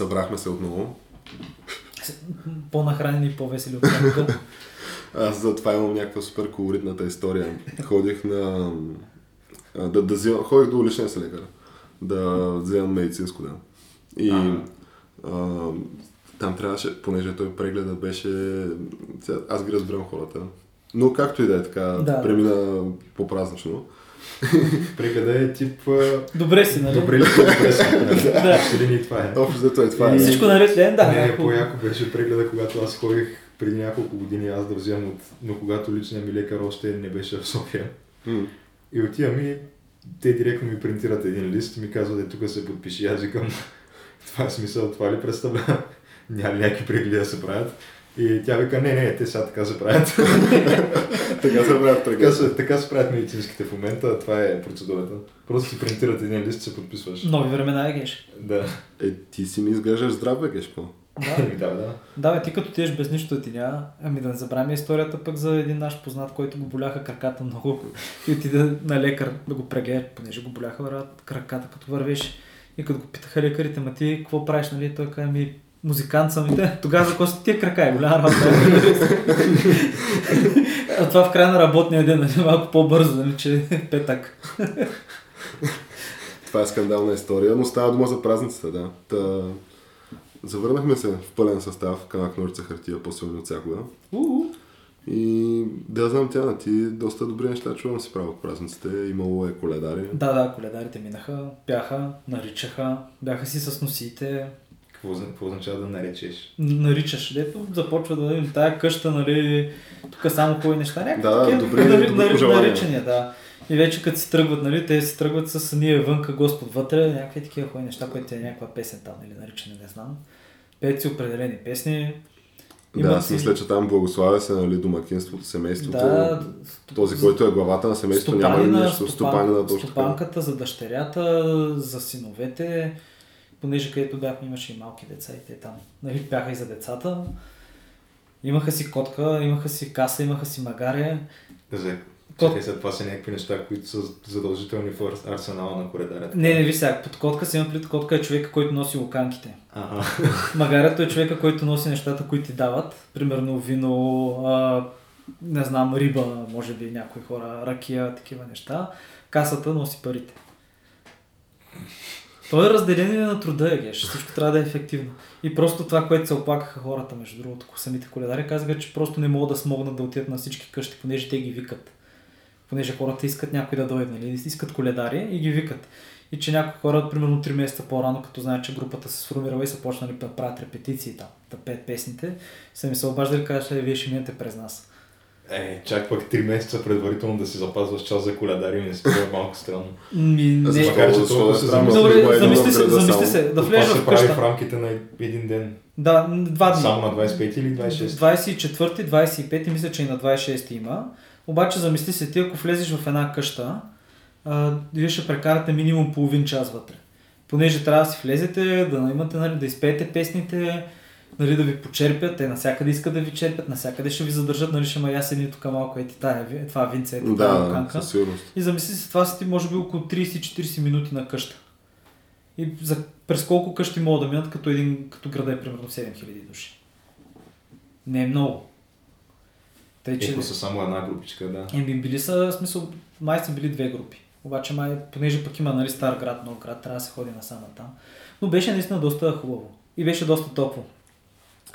Събрахме се отново. По-нахранени и по-весели от някога. Аз за това имам някаква супер колоритната история. Ходих на... Да, да взимам, ходих до личния си лекар. Да вземам медицинско, да. И а, там трябваше, понеже той прегледа беше... Аз ги разбирам хората. Но както и да е така, Да. премина по-празнично. Прегледа е тип... Добре си, нали? Добре ли си, добре си. Да. Или ни това е. Общо взето е това. И- Е. Всичко наред ли? е? Да, не, по-яко беше прегледа, когато аз ходих преди няколко години аз да вземам от... Но когато личният ми лекар още не беше в София. И отивам и те директно ми принтират един лист и ми казват, е, тук се подпиши. Аз викам, това е смисъл, това ли представлява? Няма някакви прегледи да се правят? И тя вика, не, не, те сега така се правят. Така се правят така, се, така се правят медицинските в момента, това е процедурата. Просто си принтират един лист и се подписваш. Нови времена е геш. Да. Е, ти си ми изглеждаш здрав, бе, Гешко. Да. Еми, да, да. Да, бе, ти като тиеш без нищо да ти няма, ами да не забравяме историята пък за един наш познат, който го боляха краката много и отиде на лекар да го прегледа, понеже го боляха краката като вървеше. И като го питаха лекарите, ма ти какво правиш, нали? Той каза ми, музикант съм и те. Тогава за са тия крака е голяма работа. а това в края на работния ден, нали? малко по-бързо, нали, че е петък. Това е скандална история, но става дума за празниците, да. Та... Завърнахме се в пълен състав, камък ножица хартия, по-силно от всякога. И да знам тя, ти доста добри неща чувам си право в празниците. Имало е коледари. Да, да, коледарите минаха, бяха, наричаха, бяха си с носиите, Какво, какво означава да наречеш? наричаш, дето започва да видим тая къща, нали, тук само хубави неща, някакви Да, такива добри- нари- добри пожелания. наричания, да. И вече като си тръгват, нали, те си тръгват с ние вънка, Господ вътре, някакви такива хубави неща, които е някаква песен там, или наричане, не знам. Пеят си определени песни. Да, аз си- мисля, че там благославя се, нали, домакинството, семейството. Да, Този, който е главата на семейството, няма ли нещо? стопан- Стопанина, точно стопанката за дъщерята, за синовете, понеже където бяхме имаше и малки деца и те там нали, бяха и за децата. Имаха си котка, имаха си каса, имаха си магаре. За... Кот- Чакай, сега това са някакви неща, които са задължителни в ар- арсенала на коледарята. Не, не, виж сега, под котка си има пред котка е човека, който носи луканките. Ага. Магарето е човека, който носи нещата, които ти дават. Примерно вино, а, не знам, риба, може би някои хора, ракия, такива неща. Касата носи парите. То е разделение на труда, е, геш. Всичко трябва да е ефективно. И просто това, което се оплакаха хората, между другото, самите коледари, казаха, че просто не могат да смогнат да отидат на всички къщи, понеже те ги викат. Понеже хората искат някой да дойде, нали? искат коледари и ги викат. И че някои хора, примерно 3 месеца по-рано, като знаят, че групата се сформирала и са почнали да правят репетиции там, да пеят песните, са ми се обаждали и кажат, «Е, вие ще минете през нас. Е, чак пък 3 месеца предварително да си запазваш час за коледари, ми се струва малко странно. Ми, не. Макар, че да се замисли- Добре, замисли се, замисли само. се, да Това влезеш се в прави в рамките на един ден. Да, два дни. Само на 25 или 26? 24, 25 и мисля, че и на 26 има. Обаче замисли се ти, ако влезеш в една къща, а, вие ще прекарате минимум половин час вътре. Понеже трябва да си влезете, да имате, нали, да изпеете песните, нали, да ви почерпят, те навсякъде искат да ви черпят, навсякъде ще ви задържат, нали, ще ма я седи тук малко, ети тая, ви- това винце, тая Да, сигурност. И замисли се, това са ти може би около 30-40 минути на къща. И за, през колко къщи могат да минат, като, един, като града е примерно 7000 души. Не е много. Тъй, че... Ето са само една групичка, да. Еми, били са, в смисъл, май са били две групи. Обаче, май, понеже пък има, нали, стар град, нов град, трябва да се ходи насам там. Но беше наистина доста хубаво. И беше доста топло.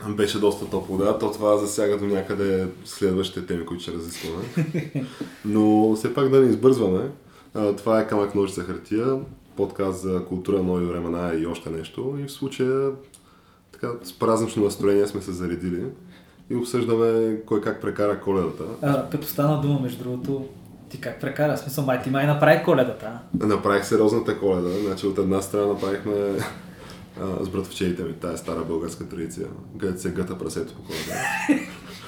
Беше доста топло, да. То това засяга до някъде следващите теми, които ще разискваме. Но все пак да не избързваме. Това е камък ножица хартия, подкаст за култура, нови времена и още нещо. И в случая така, с празнично настроение сме се заредили и обсъждаме кой как прекара коледата. А, като стана дума, между другото, Ти как прекара? В Смисъл, май ти май направи коледата? Направих сериозната коледа. Значи от една страна направихме а, с братовчеите ми, тая стара българска традиция, където се гъта прасето по коледа.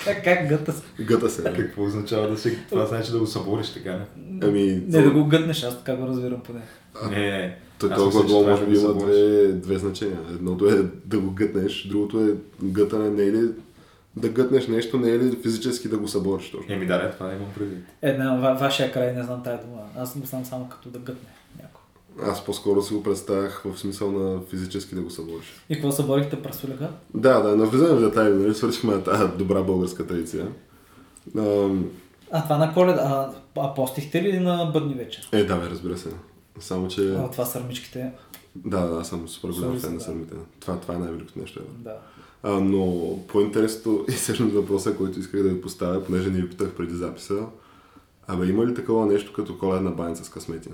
Как, как гъта се? Гъта се. Какво означава да се... Това значи да го събориш, така не? Ами, Не да го гътнеш, аз така го разбирам поне. Не, не. Той толкова мисля, че гол това може е би да има две, две значения. Едното е да го гътнеш, другото е гътане не е ли да гътнеш нещо, не е ли физически да го събориш точно. Еми да, не, това имам предвид. Една, ва, вашия край, не знам тая дума. Аз знам само като да гътне. Аз по-скоро си го представях в смисъл на физически да го събориш. И какво съборихте прасолега? Да, да, навлизаме в детайли, нали? Свършихме тази добра българска традиция. Ам, А, това на коледа. А, а постихте ли на бъдни вечер? Е, да, бе, разбира се. Само, че... А, това сърмичките. Да, да, съм супер голям фен на сърмите. Това, това е най-великото нещо. Е. Да. А, но по-интересното и всъщност въпроса, който исках да ви поставя, понеже не ви питах преди записа, абе има ли такова нещо като коледна баница с късмети?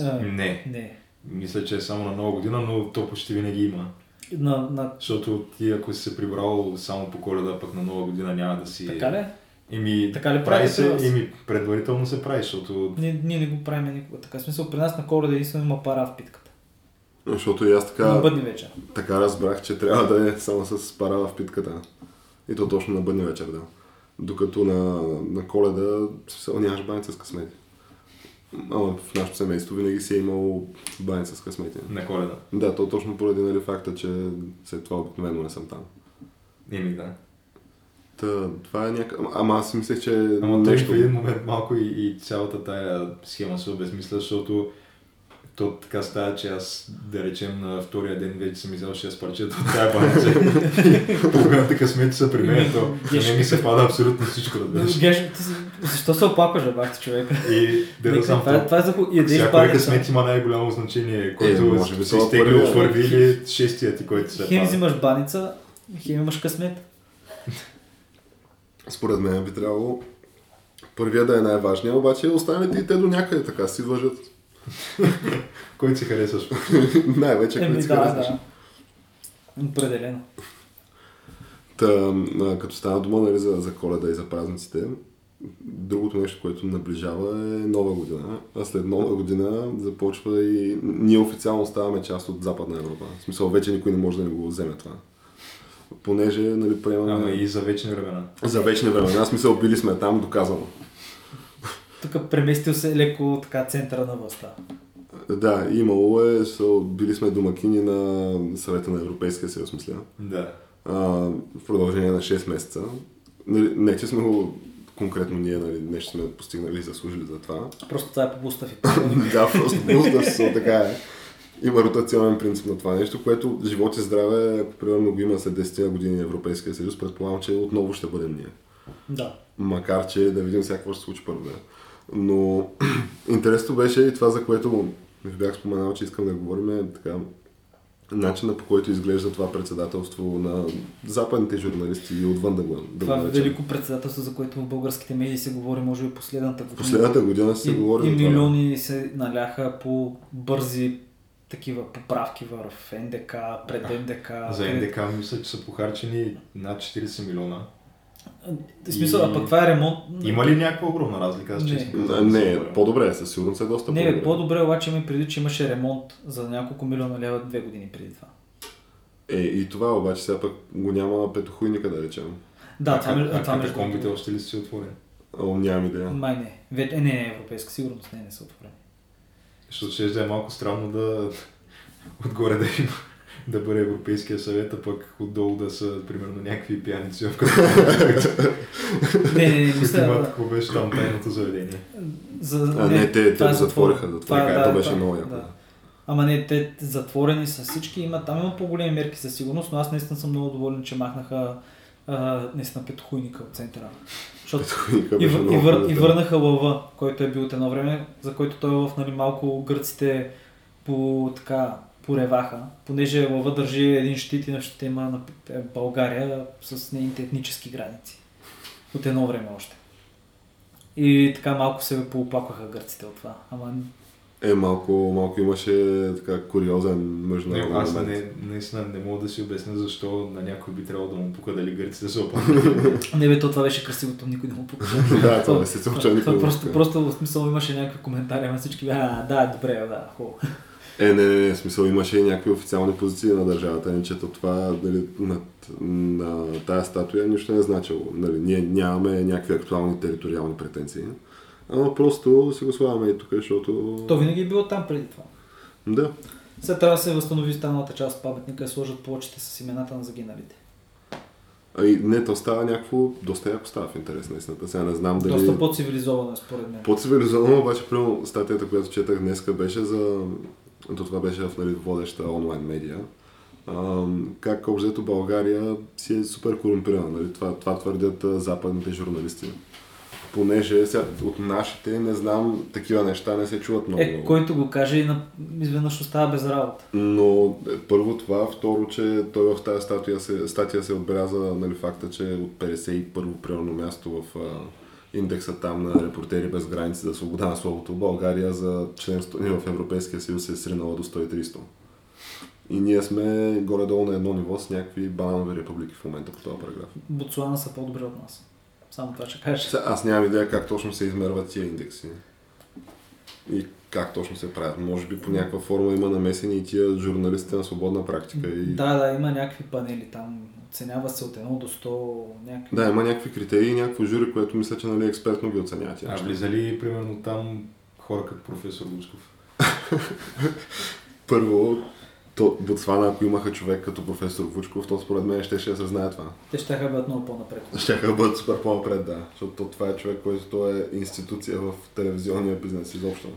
А, Не. Не. Мисля, че е само на нова година, но то почти винаги има. На, на... Защото ти ако си се прибрал само по коледа, пък на нова година няма да си... Така ли? Еми, Така ли прави се, вас? еми, предварително се прави, защото Ние, ние не го правим никога. Така в смисъл, при нас на коледа единствено има пара в питката. Защото и аз На така, бъдни вечер. така разбрах, че трябва да е само с пара в питката. И то точно на бъдния вечер, да. Докато на, на коледа смисъл, нямаш баница с късмети. Ама в нашето семейство винаги си е имало баница с късмети. на коледа. Да, то точно поради нали, факта, че след това обикновено не съм там. Еми, да. Та, това е някак... Ама аз мислех, че Ама той нещо... в един момент малко и, и цялата тая схема се обезмисля, защото то така става, че аз, да речем, на втория ден вече съм изял 6 парчета от тая баница. и половината късмети са при мен, то на мен ми се пада абсолютно всичко, разбираш. Защо се оплакваш, бе, бах ти човека? И да да сам това, е- това е за Всяко баница. късмет има най-голямо значение, който Е, може би се изтегли от първи или шестия ти, който се Хем пада. взимаш баница, хем имаш късмет. Според мен би трябвало първия да е най-важният, обаче останалите и те до някъде така си въжат. Който си харесваш. Най-вече, Еми, които си да, харесваш. да. Определено. Та, като стана дума нали, за, за коледа и за празниците, другото нещо, което наближава е нова година. А след нова година започва и ние официално ставаме част от Западна Европа. В смисъл, вече никой не може да ни го вземе това. Понеже, нали, приемаме... Ама и за вечни времена. За вечни времена. В смисъл, били сме там, доказано. Тук преместил се леко така центъра на властта. Да, имало е, са, били сме домакини на съвета на Европейския съюз, мисля. Да. А, в продължение на 6 месеца. Нали, не, че сме го конкретно ние, нали, нещо сме постигнали и заслужили за това. Просто това е по Густав и да, просто се така е. Има ротационен принцип на това нещо, което живот и здраве, ако примерно го има след 10 години Европейския съюз, предполагам, че отново ще бъдем ние. Да. Макар, че да видим сега какво ще се случи първо. Да. Но интересно беше и това, за което ви бях споменал, че искам да говорим е така начина по който изглежда това председателство на западните журналисти и отвън да го да Това е велико председателство, за което в българските медии се говори, може би последната година. Последната година се и, говори и за това. милиони се наляха по бързи такива поправки в НДК, пред НДК. За НДК мисля, че са похарчени над 40 милиона. В смисъл, а И- пък това е ремонт. Има ли някаква огромна разлика? Аз Не. честно А, Не, не съм по-добре е, със сигурност е доста Не, по-добре. по-добре обаче ми преди, че имаше ремонт за няколко милиона лева две години преди това. Е, и това обаче сега пък го няма петохуйника, да речем. Да, а, това, а това между катакомбите другото- още ли си отворени? О, нямам идея. Май не. Ве... Не, не, европейска сигурност, не, не са отворени. Защото ще да е малко странно да отгоре да има да бъде Европейския съвет, а пък отдолу да са примерно някакви пияници в Не, не, не, мисля, какво беше там тайното заведение. за, А, не, те, те е затвориха. затвориха. Това е, беше това- много яко. Ама не, те затворени са всички, има, там има по-големи мерки за сигурност, но аз наистина съм много доволен, че махнаха а, наистина петохуйника от центъра. Защото и, вър, и, вър, и върнаха лъва, който е бил от едно време, за който той лъв нали, малко гърците по така пореваха, понеже лъва държи един щит и на щита има на е, България с нейните етнически граници. От едно време още. И така малко се пооплакваха гърците от това. Ама Е, малко, малко имаше така куриозен Не, международен аз момент. не, наистина не мога да си обясня защо на някой би трябвало да му пука дали гърците са опълнени. Не бе, то това беше красивото, никой не му покажа. да, това се случва никога. просто, просто в смисъл имаше някакви коментари, ама всички бяха, да, добре, да, хубаво. Е, не, не, не, в смисъл имаше и някакви официални позиции на държавата, не че то това дали, на, на тая статуя нищо не е значило. Нали, ние нямаме някакви актуални териториални претенции. Ама просто си го слагаме и тук, защото... То винаги е било там преди това. Да. Сега трябва да се възстанови останалата част от паметника и сложат плочите с имената на загиналите. А и не, то става някакво, доста яко става в интерес на истината. Сега не знам дали... Доста по-цивилизовано е според мен. По-цивилизовано, обаче, примерно, статията, която четах днеска, беше за... То това беше в нали, водеща онлайн медия. Как обзето България си е супер корумпирана. Нали? Това, това твърдят а, западните журналисти. Понеже сега, от нашите не знам, такива неща не се чуват много. Е, много. който го каже и на... изведнъж остава без работа. Но е, първо това, второ, че той в тази статия се, статия се отбеляза нали, факта, че е от 51-во примерно място в индекса там на репортери без граници за свобода на словото. България за членство ни в Европейския съюз е сринала до 130. И ние сме горе-долу на едно ниво с някакви бананови републики в момента по този параграф. Ботсуана са по-добре от нас. Само това ще кажа. Аз нямам идея как точно се измерват тия индекси. И как точно се правят. Може би по някаква форма има намесени и тия журналистите на свободна практика. И... Да, да, има някакви панели там. Оценява се от 1 до 100 някакви. Да, има някакви критерии и някакво жури, което мисля, че нали, експертно ги оценява. тия А влизали примерно там хора като професор Лусков? Първо, то, Ботсвана, ако имаха човек като професор Вучков, то според мен ще, ще се знае това. Те ще бъдат много по-напред. Да бъдат супер по-напред, да. Защото то- това е човек, който е институция в телевизионния бизнес изобщо.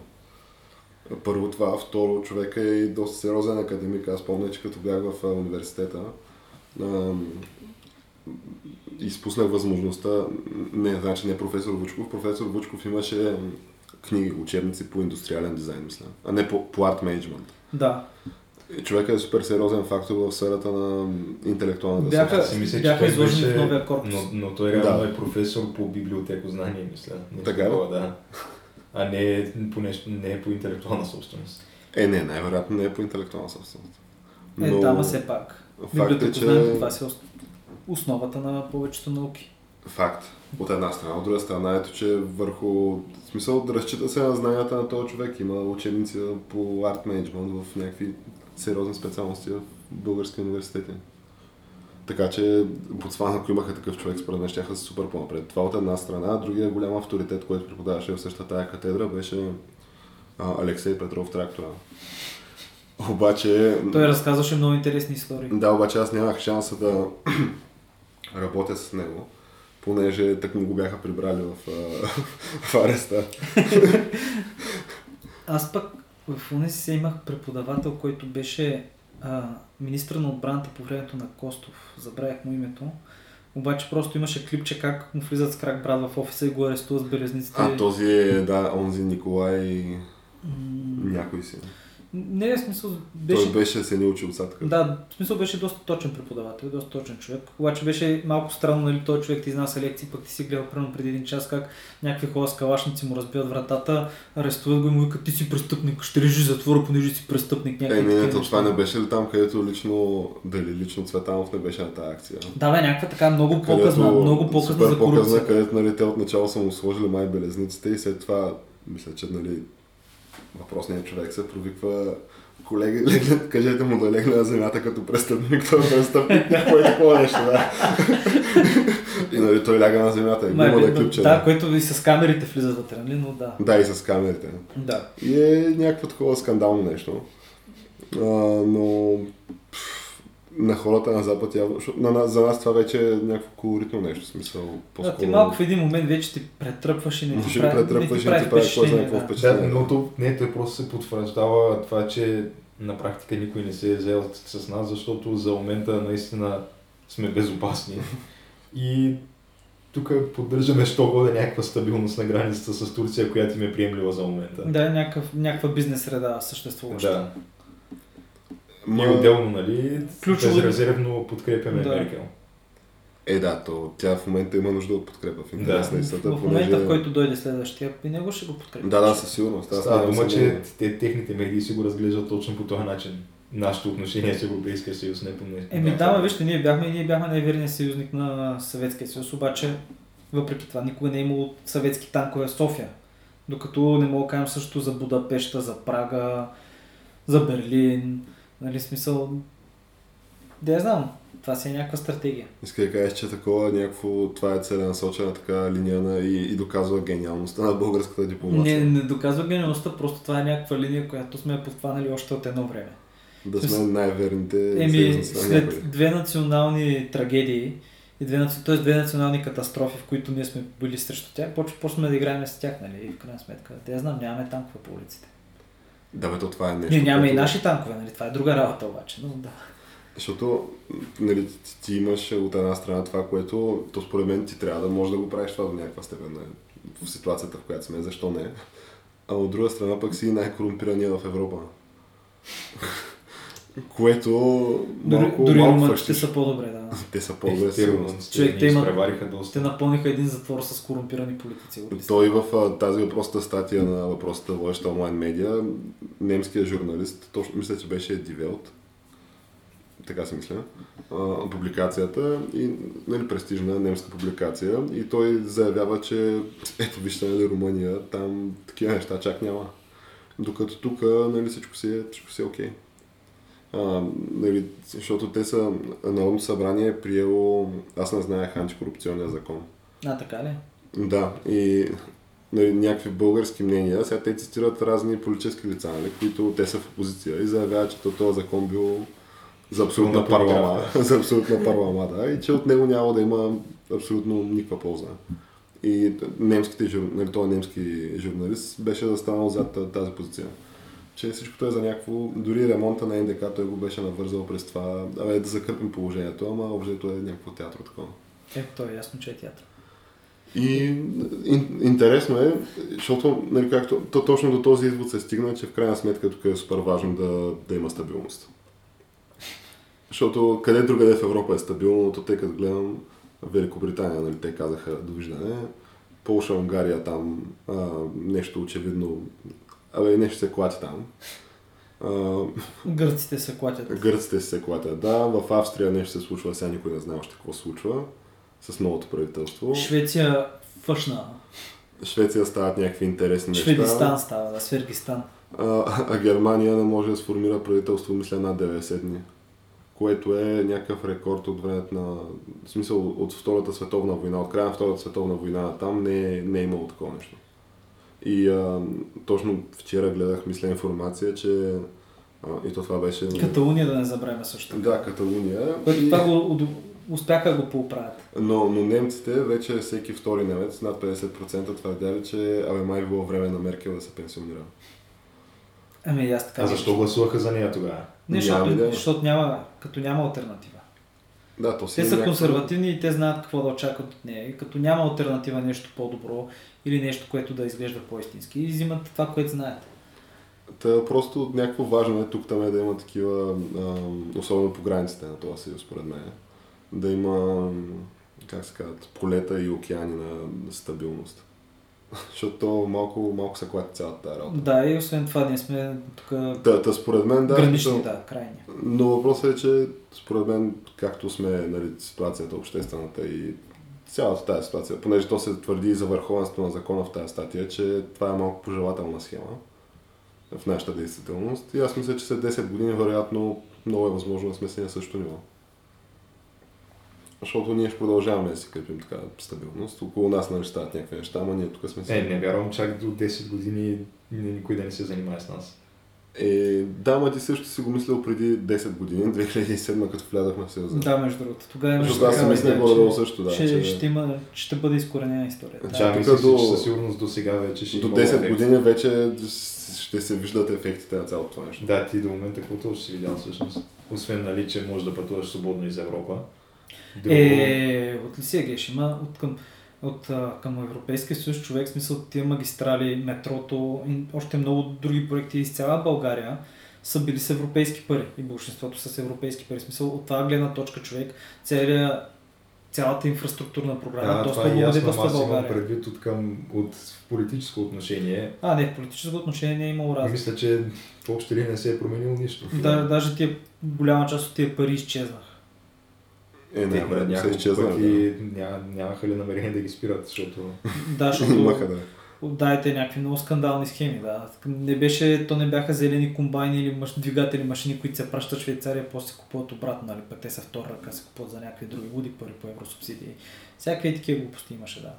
Първо това, второ, човек е и доста сериозен академик. Аз помня, че като бях в университета, ам, изпуснах възможността, не, значи не професор Вучков, професор Вучков имаше книги, учебници по индустриален дизайн, мисля, а не по, по арт менеджмент. Да. И Човекът е супер сериозен фактор в сферата на интелектуалната Бяха-. Аз си мисля, че бяха той беше- в новия корпус. Но, но той реално Да. е професор по библиотекознание, мисля. Така да. А не е по, нещо, не е по интелектуална собственост. Е, не, най-вероятно не е по интелектуална собственост. Е, да, ама все пак. Факт е, че... това е ос- основата на повечето науки. Факт. От една страна. От друга страна, ето, че върху... В смисъл да разчита се на знанията на този човек. Има учебници по арт менеджмент в някакви сериозни специалности в български университети. Така че Ботсвана, ако имаха такъв човек, според мен, ще са супер по-напред. Това от една страна. Другия голям авторитет, който преподаваше в същата тая катедра, беше а, Алексей Петров Трактора. Обаче... Той разказваше много интересни истории. Да, обаче аз нямах шанса да работя с него, понеже так му го бяха прибрали в, в ареста. Аз пък в УНСС имах преподавател, който беше а, министър на отбраната по времето на Костов. Забравях му името. Обаче просто имаше клипче как му влизат с крак брат в офиса и го арестуват с белезниците. А този е, да, онзи Николай М, някой си. Не, в смисъл Беше... Той беше се ни учил отзад. така. Да, в смисъл беше доста точен преподавател, доста точен човек. Обаче беше малко странно, нали, този човек ти изнася лекции, пък ти си гледал примерно преди един час как някакви хора с калашници му разбиват вратата, арестуват го и му викат, ти си престъпник, ще режи затвора, понеже си престъпник. Е, някакви не, не, то това не беше ли там, където лично, дали лично Цветанов не беше на тази акция? Да, бе, някаква така много по-късна, Където- много по-късна супер за корупция. където нали, те отначало са му сложили май белезниците и след това, мисля, че нали, въпросният човек се провиква колеги, легне, кажете му да легне на земята като престъпник, той е престъпник, някое такова нещо, да. и нали, той ляга на земята и има да клипче. да, Да, което и с камерите влизат вътре, нали? Но да. да, и с камерите. Да. И е някакво такова скандално нещо. А, но пф, на хората на Запад явно, защото на, за нас това вече е някакво колоритно нещо, смисъл. Да, ти малко в един момент вече ти претръпваш и не ти прави, претръпваш и не ти прави кой знае впечатление. какво Да. впечатление. Да, но то, не, той просто се потвърждава това, че на практика никой не се е взел с нас, защото за момента наистина сме безопасни. И тук поддържаме що годе някаква стабилност на границата с Турция, която им е приемлива за момента. Да, някакъв, някаква бизнес среда съществуваща. Да. Ма- И отделно, нали, Ключово- безрезервно подкрепяме Да. Меркел. Е, да, то тя в момента има нужда от подкрепа в интерес Да. на В, истината, в момента, в който дойде следващия, и него ще го подкрепи. Да, да, със сигурност. Аз Става дума, че те, техните медии си го разглеждат точно по този начин. Нашето отношение с Европейския съюз не по Еми да, ма, вижте, ние бяхме, ние бяхме най-верният съюзник на Съветския съюз, обаче въпреки това никога не е имало съветски танкове в София. Докато не мога да кажем също за Будапешта, за Прага, за Берлин. Нали, смисъл... Да я знам, това си е някаква стратегия. Иска да кажеш, че такова някакво, това е целенасочена така линия на, и, и доказва гениалността на българската дипломация. Не, не доказва гениалността, просто това е някаква линия, която сме подхванали още от едно време. Да сме най-верните Еми, след две национални трагедии, и две, т.е. две национални катастрофи, в които ние сме били срещу тях, почва- почваме да играем с тях, нали, и в крайна сметка. Те знам, нямаме танкове по улиците. Да, бе, то това е нещо. Ние нямаме и което- наши танкове, нали, това е друга работа обаче, но да. Защото нали, ти, ти имаш от една страна това, което то според мен ти трябва да можеш да го правиш това до някаква степен нали, в ситуацията, в която сме, защо не. А от друга страна пък си най-корумпирания в Европа. Което Дори, малко, дори малко румънците фащиш. са по-добре, да. Те са по-добре сигурно. Човек, те имат- изпревариха Те доста. напълниха един затвор с корумпирани политици. Той в а, тази въпросната статия на въпросата водеща онлайн медиа, немският журналист, точно мисля, че беше Дивелт, така си мисля, а, публикацията и нали, престижна немска публикация и той заявява, че ето вижте нали, Румъния, там такива неща чак няма. Докато тук нали, всичко си е, всичко си е окей. А, нали, защото те са, Народното събрание е приело, аз не знаех антикорупционния закон. А, така ли? Да, и нали, някакви български мнения, сега те цитират разни политически лица, нали, които те са в опозиция и заявяват, че то- този закон бил за абсолютна парлама, за абсолютна парлама, да, и че от него няма да има абсолютно никаква полза. И немските, нали, този немски журналист беше застанал зад та- тази позиция. Че всичкото е за някакво, дори ремонта на НДК той го беше навързал през това, абе да закърпим положението, ама обжето е някакво театро такова. Е, то е ясно, че е театър. И ин, интересно е, защото нали, както, то, точно до този извод се стигна, че в крайна сметка тук е супер важно да, да има стабилност. Защото къде другаде в Европа е стабилно, то тъй като гледам Великобритания, нали, те казаха довиждане, Полша, Унгария там а, нещо очевидно, абе нещо се клати там. Гърците се клатят. Гърците се клатят, да, в Австрия нещо се случва, сега никой не знае още какво се случва с новото правителство. Швеция фъшна. Швеция стават някакви интересни Шведистан неща. става, да, Свергистан. А, а Германия не може да сформира правителство, мисля, над 90 дни. Което е някакъв рекорд от времето на... В смисъл от Втората световна война, от края на Втората световна война, там не, е- не е имало такова нещо. И а, точно вчера гледах, мисля, информация, че... А, и то това беше... Каталуния да не забравяме също. Да, Каталуния. Което И- това го успяха да го поправят. Но, но немците, вече всеки втори немец, над 50% твърдяли, че абе май било време на Меркел да се пенсионира. Ами аз така. А защо гласуваха за нея тогава? Не, Няма защото, идея. защото няма, като няма альтернатива. Да, то си Те е са някаква- консервативни и те знаят какво да очакват от нея. И като няма альтернатива нещо по-добро или нещо, което да изглежда по-истински, и взимат това, което знаят. Та просто някакво важно е тук там е да има такива, а, особено по границите на този съюз, според мен, да има, как се казват, полета и океани на стабилност. Защото то малко, малко се клати цялата тази работа. Да, и освен това ние сме тук Та, та според мен, да. гранични, смисъл- да, крайни. Но въпросът е, че според мен, както сме нали, ситуацията обществената и цялата тази ситуация, понеже то се твърди и за върховенството на закона в тази статия, че това е малко пожелателна схема в нашата действителност. И аз мисля, че след 10 години, вероятно, много е възможно да сме си на същото ниво. Защото ние ще продължаваме да си крепим така стабилност. Около нас нали стават някакви неща, ама ние тук сме си. Е, не вярвам чак до 10 години ни- никой да не се занимава с нас. Е, да, ма ти също си го мислил преди 10 години, 2007, като влязахме в Съюза. Да, между другото. Тогава имаше Защото аз мисля горе-долу че също, да. ще, че... ще, има, ще бъде изкоренена историята. Аз тук мисля, до- че със сигурност до сега вече ще До има 10 ефект. години вече ще се виждат ефектите на цялото това нещо. Да, ти до момента какво точно си видял всъщност? Освен, нали, че можеш да пътуваш свободно из Европа. Друго... Е, от ли си е геш? Има от към, от, към Европейския съюз човек, в смисъл тия магистрали, метрото и още много други проекти из цяла България са били с европейски пари и большинството с европейски пари. В смисъл от това гледна точка човек, целият цялата инфраструктурна програма, Да, доста това е ясно, облагодетелства аз имам предвид от към от политическо отношение. А, не, в политическо отношение не е имало разлика. Мисля, че в общи линии не се е променило нищо. Да, даже тия, голяма част от тия пари изчезнаха. Е, Те, не, бе, бе, се няколко изчезна. пъти няма, нямаха ли намерение да ги спират, защото Да, защото Имаха, да. Дайте някакви много скандални схеми, да. Не беше, то не бяха зелени комбайни или маш, двигатели машини, които се пращат в Швейцария, после се купуват обратно, нали? Пък те са втора ръка, се купуват за някакви други луди пари по евросубсидии. Всякакви такива глупости имаше, да.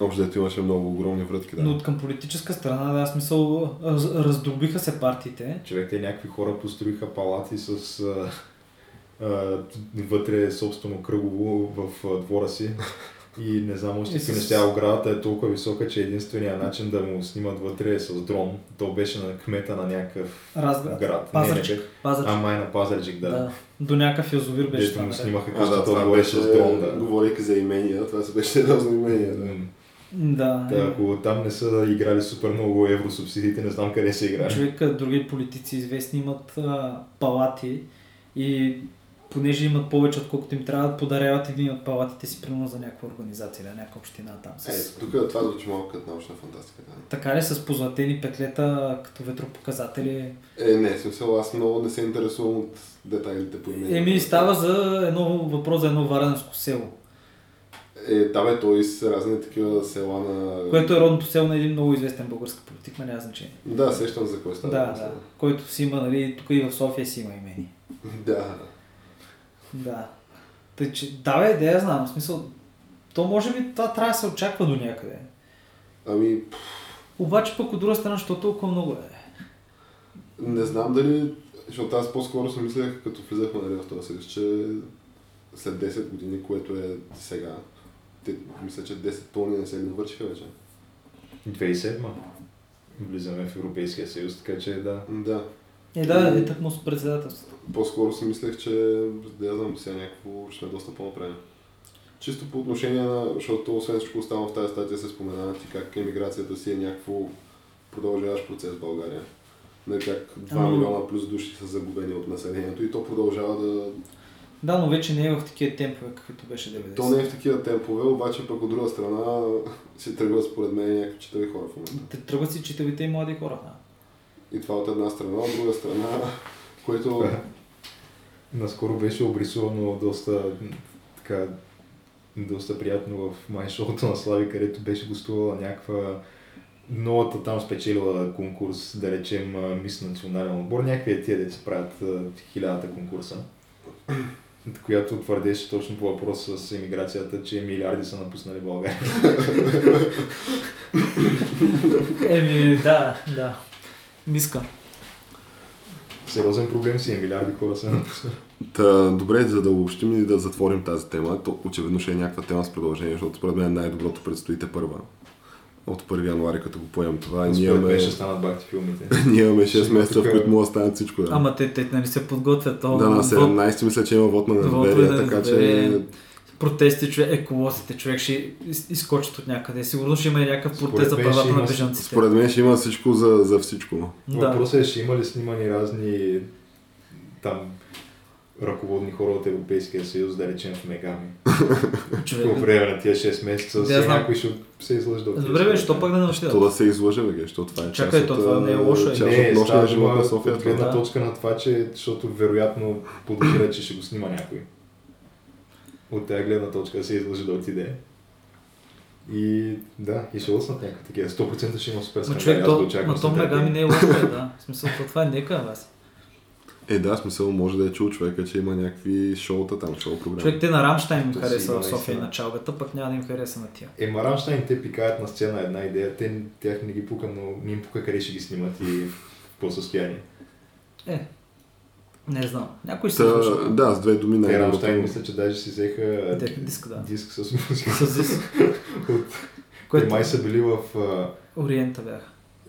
Общо дето имаше много огромни врътки, да. Но от към политическа страна, да, смисъл, раз, раздробиха се партиите. човек, те някакви хора построиха палати с вътре собствено кръгово в двора си. И не знам още какви неща. Оградата е толкова висока, че единственият начин да му снимат вътре е с дрон. То беше на кмета на някакъв Разград. град. Пазарчик. не, Пазарчик. а май на Пазарджик, да. да. До някакъв язовир беше Дето му снимаха А, да, къщата това беше, с дрон, да. говорейки за имения, това се беше сериозно имение, да. Да. Та, ако там не са играли супер много евросубсидиите, не знам къде са играли. човек, други политици известни имат а, палати и понеже имат повече отколкото им трябва, подаряват един от палатите си примерно за някаква организация или някаква община там. С... Е, тук това звучи малко като научна фантастика. Да. Така ли с позлатени петлета като ветропоказатели? Е, не, смисъл, аз много не се интересувам от детайлите по имения. Еми става за едно въпрос за едно варанско село, Е, там е той с разни такива села на... което е родното село на един много известен български политик, но няма значение. Да, сещам за кой става. Да, да. Който си има, нали, тук и в София си има имени. Да. Да. Тъй, че, да, бе, да я знам. В смисъл, то може би това трябва да се очаква до някъде. Ами, Обаче пък от друга страна, що толкова много е? не знам дали... Защото аз по-скоро си мислех, като влизахме нали, в този съюз, че след 10 години, което е сега, те, мисля, че 10 пълни не се навършиха вече. 2007 влизаме в Европейския съюз, така че да. Да. Е, да, е тъкмо с председателството. По-скоро си мислех, че да я знам, сега някакво ще сме доста по-напред. Чисто по отношение на, защото освен всичко останало в тази статия се спомена ти как емиграцията си е някакво продължаващ процес в България. Не как 2 Ама- милиона плюс души са загубени от населението и то продължава да... Да, но вече не е в такива темпове, каквито беше 90. То не е в такива темпове, обаче пък от друга страна си тръгват според мен някакви четири хора в момента. Тръгват си читавите и млади хора. Да. И това от една страна, от друга страна, което... Наскоро беше обрисувано доста така доста приятно в май шоуто на Слави, където беше гостувала някаква новата там спечелила конкурс, да речем Мис Национален отбор, някакви е тия, де се правят хилядата конкурса, която твърдеше точно по въпроса с емиграцията, че милиарди са напуснали България. Еми, да, да. Миска. Сериозен проблем си е, милиарди хора са. Та, добре, за да обобщим и да затворим тази тема, то очевидно ще е някаква тема с продължение, защото според мен най-доброто предстоите първа. От 1 януари, като го поем това, ние Според имаме, ще станат бакти филмите. ние имаме 6 Ще има месеца, в които могат да станат всичко. Да. Ама те, те нали се подготвят. То, да, на вот- 17 мисля, че има вод на недоверие, така че... протести, човек, еколозите, човек ще из- изкочат от някъде. Сигурно ще има и някакъв протест за правата на бежанците. Според мен ще има всичко за, за всичко. Да. Въпросът е, ще има ли снимани разни там ръководни хора от Европейския съюз, да речем в Мегами. Човек. По време на тия 6 месеца, Да, сега някой ще се излъжда. от тия Добре, бе, що пък да не отидат? То да се излъже, бе, защото това е Чакай, част то от, това не е лошо, е. част Не, от нощния живот на София. от гледна Да. точка на това, че, защото вероятно подозира, че ще го снима някой. От тази гледна точка се излъжи да отиде. И да, и ще лъснат някакви такива. 100% ще има супер скандали, човек, то, очаквам ма то Мегами не е лошо, е, да. В смисъл, то това е нека вас. Е, да, смисъл може да е чул човека, че има някакви шоута там, шоу програми. Човек, те на Рамштайн им харесва в София на чалгата, пък няма да им хареса на тия. Е, ма Рамштайн те пикаят на сцена една идея, те, тях не ги пука, но не им пука къде ще ги снимат и какво състояние. Е, не знам. Някой се Та, слуша. да, с две думи Те на Рамштайн мисля, че даже си взеха Те- диск, да. диск с музика. С диск. От... Те Което май са били в... Ориента бяха.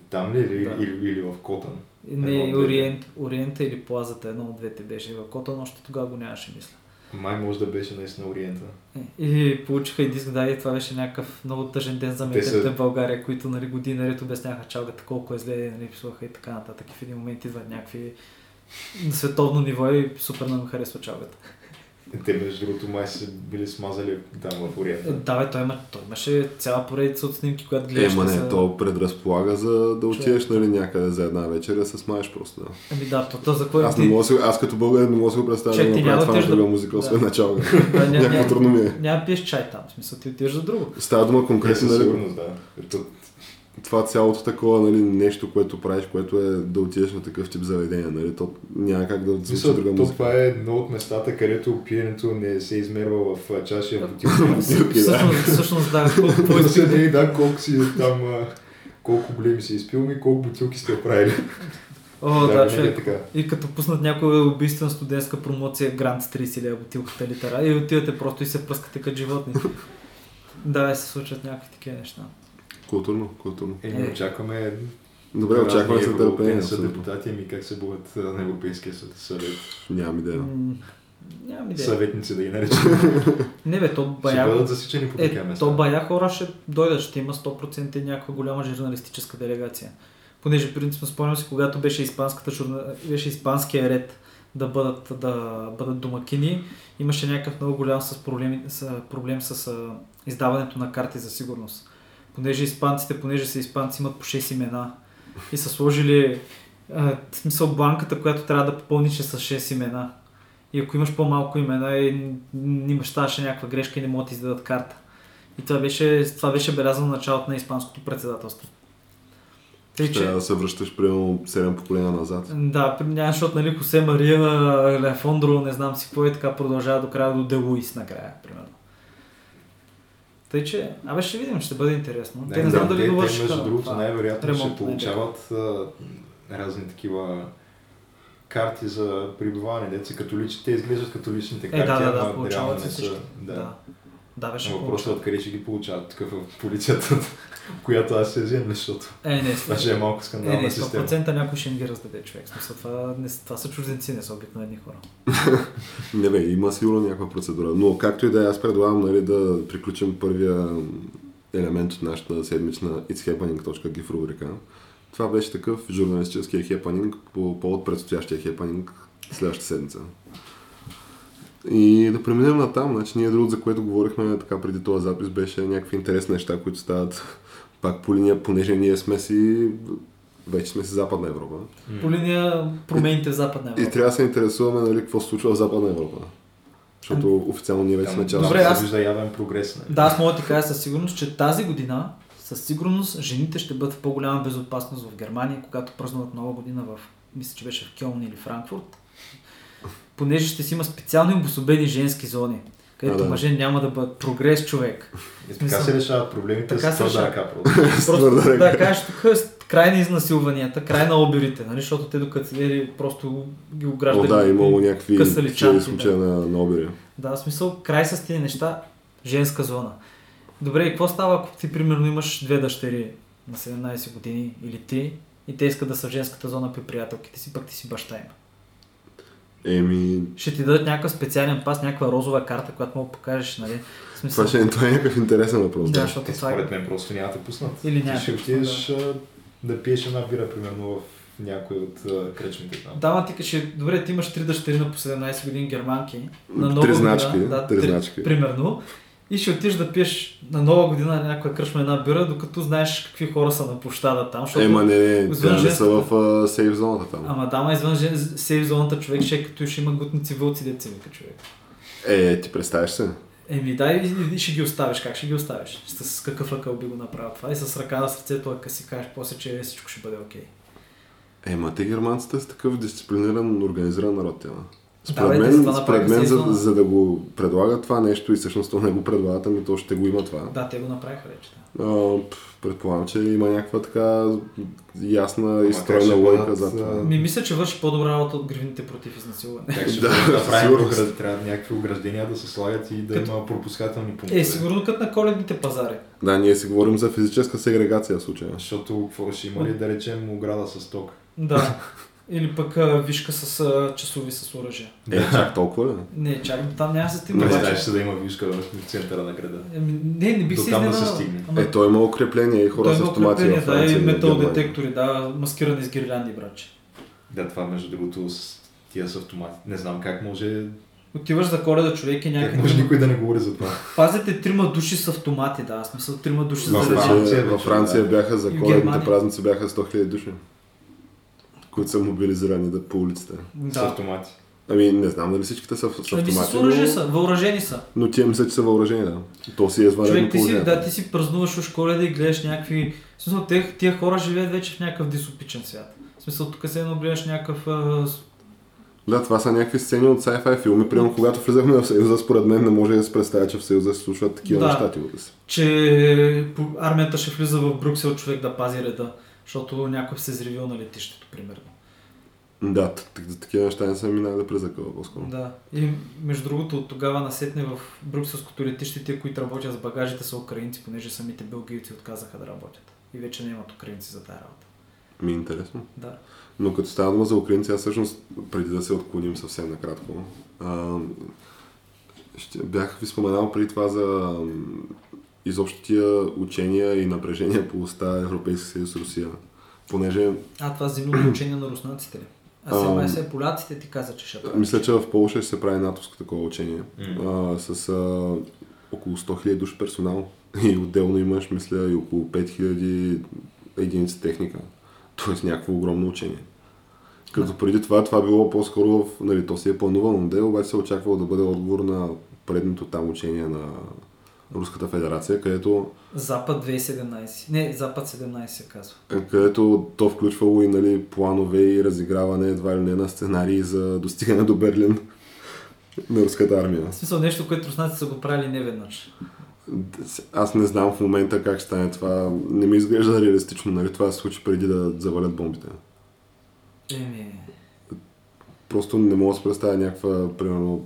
Там ли или, Да. или, или в Котън? Не, Ориент, Ориента или Плазата, едно от двете беше в Котън, още тогава го нямаше, мисля. Май може да беше наистина Ориента. Е, И получиха и диск, да, и това беше някакъв много тъжен ден за Те медиите са- в България, които нали, години наред обясняха чалгата колко е зле, нали, писуваха и така нататък. И в един момент идват някакви на световно ниво и супер много харесва чалгата. Те, между другото, май са били смазали там в Е, урията. да, бе, той, има, той имаше цяла поредица от снимки, която гледаш. Ема не, са- то предразполага за да отидеш нали, някъде за една вечер и да се смаеш просто. Да. Ами да, то, то за кой Аз, не мога, да си- аз като българ не мога да го представя Чак, да ти направя това да на отидеш да- друга музика, да. освен начало. Да, ня- Някакво ня- трудно ми е. Няма да пиеш чай там, в смисъл ти отиваш за друго. Става дума конкретно, със нали, сигурност, да. Това цялото такова нали, нещо, което правиш, което е да отидеш на такъв тип заведение, нали, то няма как да звучи друга то музика. това е едно от местата, където пиенето не се измерва в чаши, а в бутилки. Да. Всъщност, да, изпил? не да, колко си там, а, колко големи си изпил и колко бутилки сте оправили. О, да, винаги е човек. така. И като пуснат някоя убийствена студентска промоция Грант с 30 лева бутилката литера и отивате просто и се пръскате като животни. да, се случват някакви такива неща. Културно, културно. Е, Е. очакваме Добре, очакваме се търпение. са абсолютно. депутати, ами как се бъдат на Европейския съд, съвет. Нямам идея. М, Нямам идея. Съветници да ги наречем. Не бе, то Ще бая... бъдат засичани по Е, места. то бая хора ще дойдат, ще има 100% и някаква голяма журналистическа делегация. Понеже принципно спомням си, когато беше, испанската журна... беше испанския ред да бъдат, да бъдат домакини, имаше някакъв много голям с проблем, с, проблем с издаването на карти за сигурност. Понеже испанците, понеже са испанци, имат по 6 имена и са сложили а, в смисъл банката, която трябва да попълниш е с 6 имена. И ако имаш по-малко имена, и имаш ставаше някаква грешка и не могат да издадат карта. И това беше, това беше белязано на началото на испанското председателство. Тъй, Ще че, да се връщаш примерно 7 поколения назад. да, защото нали, Хосе Мария, Лефондро, не знам си какво и така продължава до края до Делуис накрая, примерно. Тъй, че, абе ще видим, ще бъде интересно. Да, те не знам дали те, довършиха. Между другото, най-вероятно ремонт ще получават а, разни такива карти за прибиваване. Деца католични, те изглеждат като личните Е, карти, да, да, да, ама реално получават не са. Да. Да. Беше въпросът е откъде ще ги получават тук в полицията, която аз се вземам, защото Е, не, това ще е малко е, скандална не, система. 100% някой ще им ги раздаде човек. Смисъл, това, не, това са чужденци, не са обикновени хора. Не бе, има сигурно някаква процедура. Но както и да е, аз предлагам нали, да приключим първия елемент от нашата седмична itshappening.gif рубрика. Това беше такъв журналистическия хепанинг по повод предстоящия хепанинг следващата седмица. И да преминем на там. Значи ние друго, за което говорихме така преди този запис, беше някакви интересни неща, които стават пак по линия, понеже ние сме си вече сме си Западна Европа. По линия промените в Западна И Европа. трябва да се интересуваме нали, какво се случва в Западна Европа. Защото официално ние вече сме част Добре, аз- вижда явен прогрес. Нали? Да, аз мога да ти кажа със сигурност, че тази година със сигурност жените ще бъдат в по-голяма безопасност в Германия, когато празнуват нова година в, мисля, че беше в Кьолн или Франкфурт. Понеже ще си има специални обособени женски зони, където А, да. мъже няма да бъдат прогрес човек. И смисъл- така се решават проблемите Така с се твърда ръка. Просто. Просто да кажеш тук е край на изнасилванията, край на обирите, нали? защото те докато седели просто ги О, ограждали. да, имало някакви късали случаи на, на обири. Да, в смисъл, край с тези неща, женска зона. Добре, и какво става, ако ти примерно имаш две дъщери на 17 години или три и те искат да са в женската зона при приятелките си, пък ти си баща им. Еми, Ще ти дадат някакъв специален пас, някаква розова карта, която мога да покажеш, нали? В смисъл, това, ще, това е някакъв интересен въпрос. да, Да. защото Те това е... според мен просто няма да пуснат. Или Ти няма ще да отидеш а, да пиеш една бира, примерно, в някой от а, кръчмите там. Да, ма ти кажеш, добре, ти имаш три дъщери на по 17 години германки. На нова Три значки, да, три значки. Примерно. И ще отидеш да пиеш на нова година на някоя кръчма една бира, докато знаеш какви хора са на площада там. Защото... Ема не, не, не са в а, сейф зоната там. Ама дама извън жен... сейф зоната човек ще е като ще има гутници вълци деца вика човек. Е, ти представяш се? Еми дай и, и ще ги оставиш. Как ще ги оставиш? С, с какъв акъл би го направил това? И с ръка на сърцето, ако си кажеш после, че всичко ще бъде окей. Ема те германците са такъв дисциплиниран, организиран народ. Тя. Според бе, те мен, според мен за, за, да го предлагат това нещо и всъщност то не го предлагат, ами то ще го има това. Да, те го направиха вече. Да. А, предполагам, че има някаква така ясна и стройна логика за това. а, Ми мисля, че върши по-добра работа от гривните против изнасилване. Как ще Да, да, оград, трябва някакви ограждения да се слагат и да Като- има пропускателни пунктове. Е, сигурно като на коледните пазари. Да, ние си говорим за физическа сегрегация в случая. Защото какво ще има ли да речем ограда с ток? Да. Или пък а, вишка с а, часови с оръжие. Е, чак толкова ли? Не, чакай, там няма да се стигне. Не знаеш да има вишка в центъра на града. Еми, не, не бих До се там да се изненадал. стигне. Ама Е, той има укрепление и хора той с има автомати укрепление, в да, Франция. и метал детектори, да, маскирани с гирлянди, браче. Да, това между другото с тия с автомати. Не знам как може Отиваш за коледа човек и Как някакви... може никой да не говори за това? Пазите трима души с автомати, да. Смисъл трима души Във за Франция Франция, във Франция да. бяха за коледните празници бяха 100 000 души, които са мобилизирани да по улиците. С Да. автомати. Ами не знам дали всичките са с с Ами с автомати, оръжие но, са, въоръжени са. но тия мисля, че са въоръжени, да. То си е извънредно Човек, ти си, да, ти си празнуваш уж коледа и гледаш някакви... В смисъл, тия, тия хора живеят вече в някакъв дисопичен свят. В смисъл, тук се едно гледаш някакъв... С- Да, това са някакви сцени от sci-fi филми. Примерно, когато влизахме в Съюза, според мен не може да се представя, че в Съюза се случват такива Да. неща. Че армията ще влиза в Брюксел човек да пази реда, защото някой се зривил на летището, примерно. Да, такива неща не са минали през закъла по-скоро. Да. И между другото, от тогава насетне в брюкселското летище, тия, които работят с багажите са украинци, понеже самите белгийци отказаха да работят. И вече нямат украинци за тази работа. Ми е интересно. Да. Но като става дума за украинци, аз всъщност, преди да се отклоним съвсем накратко, а, ще, бях ви споменал преди това за изобщо тия учения и напрежения по уста Европейски съюз Русия. Понеже А, това зимно учение на руснаците ли? А сега май се поляците ти каза, че ще правят. мисля, че в Полша ще се прави натовско такова учение. М. а, с а, около 100 000 души персонал. И отделно имаш, мисля, и около 5000 единици техника. Тоест някакво огромно учение. Като преди това, това било по-скоро, в, нали, то си е планувано модел, обаче се очаквало да бъде отговор на предното там учение на Руската федерация, където, Запад 2017. Не, Запад 17 се казва. където то включвало и нали, планове и разиграване едва ли не на сценарии за достигане до Берлин на руската армия. В смисъл нещо, което руснаците са го правили не веднъж. Аз не знам в момента как стане това. Не ми изглежда реалистично, нали? Това се случи преди да завалят бомбите. Еми, Просто не мога да се представя някаква, примерно,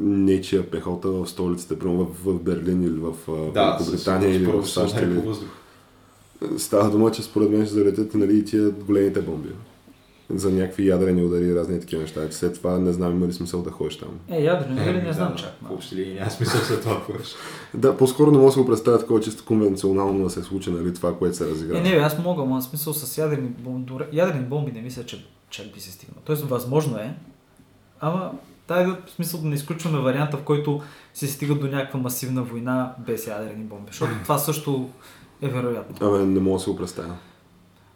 нечия пехота в столиците, примерно в, в Берлин или в Да, Великобритания или в САЩ. Или... въздух. Става дума, че според мен ще залетят нали, и тия големите бомби. За някакви ядрени удари и разни такива неща. След това не знам има ли смисъл да ходиш там. е, ядрено, Е, не, не да, знам да, чак. Въобще ли няма смисъл след това повече. Да, по-скоро не мога да си го представя такова чисто конвенционално да се случи, нали, това, което се разиграва. Е, не, бе, аз мога, но смисъл с ядрени бомби, ядрени бомби не мисля, че чак би се стигнал. Тоест, възможно е, ама тай да, в смисъл да не изключваме варианта, в който се стига до някаква масивна война без ядрени бомби, защото това също е вероятно. Абе, не мога да си го представя.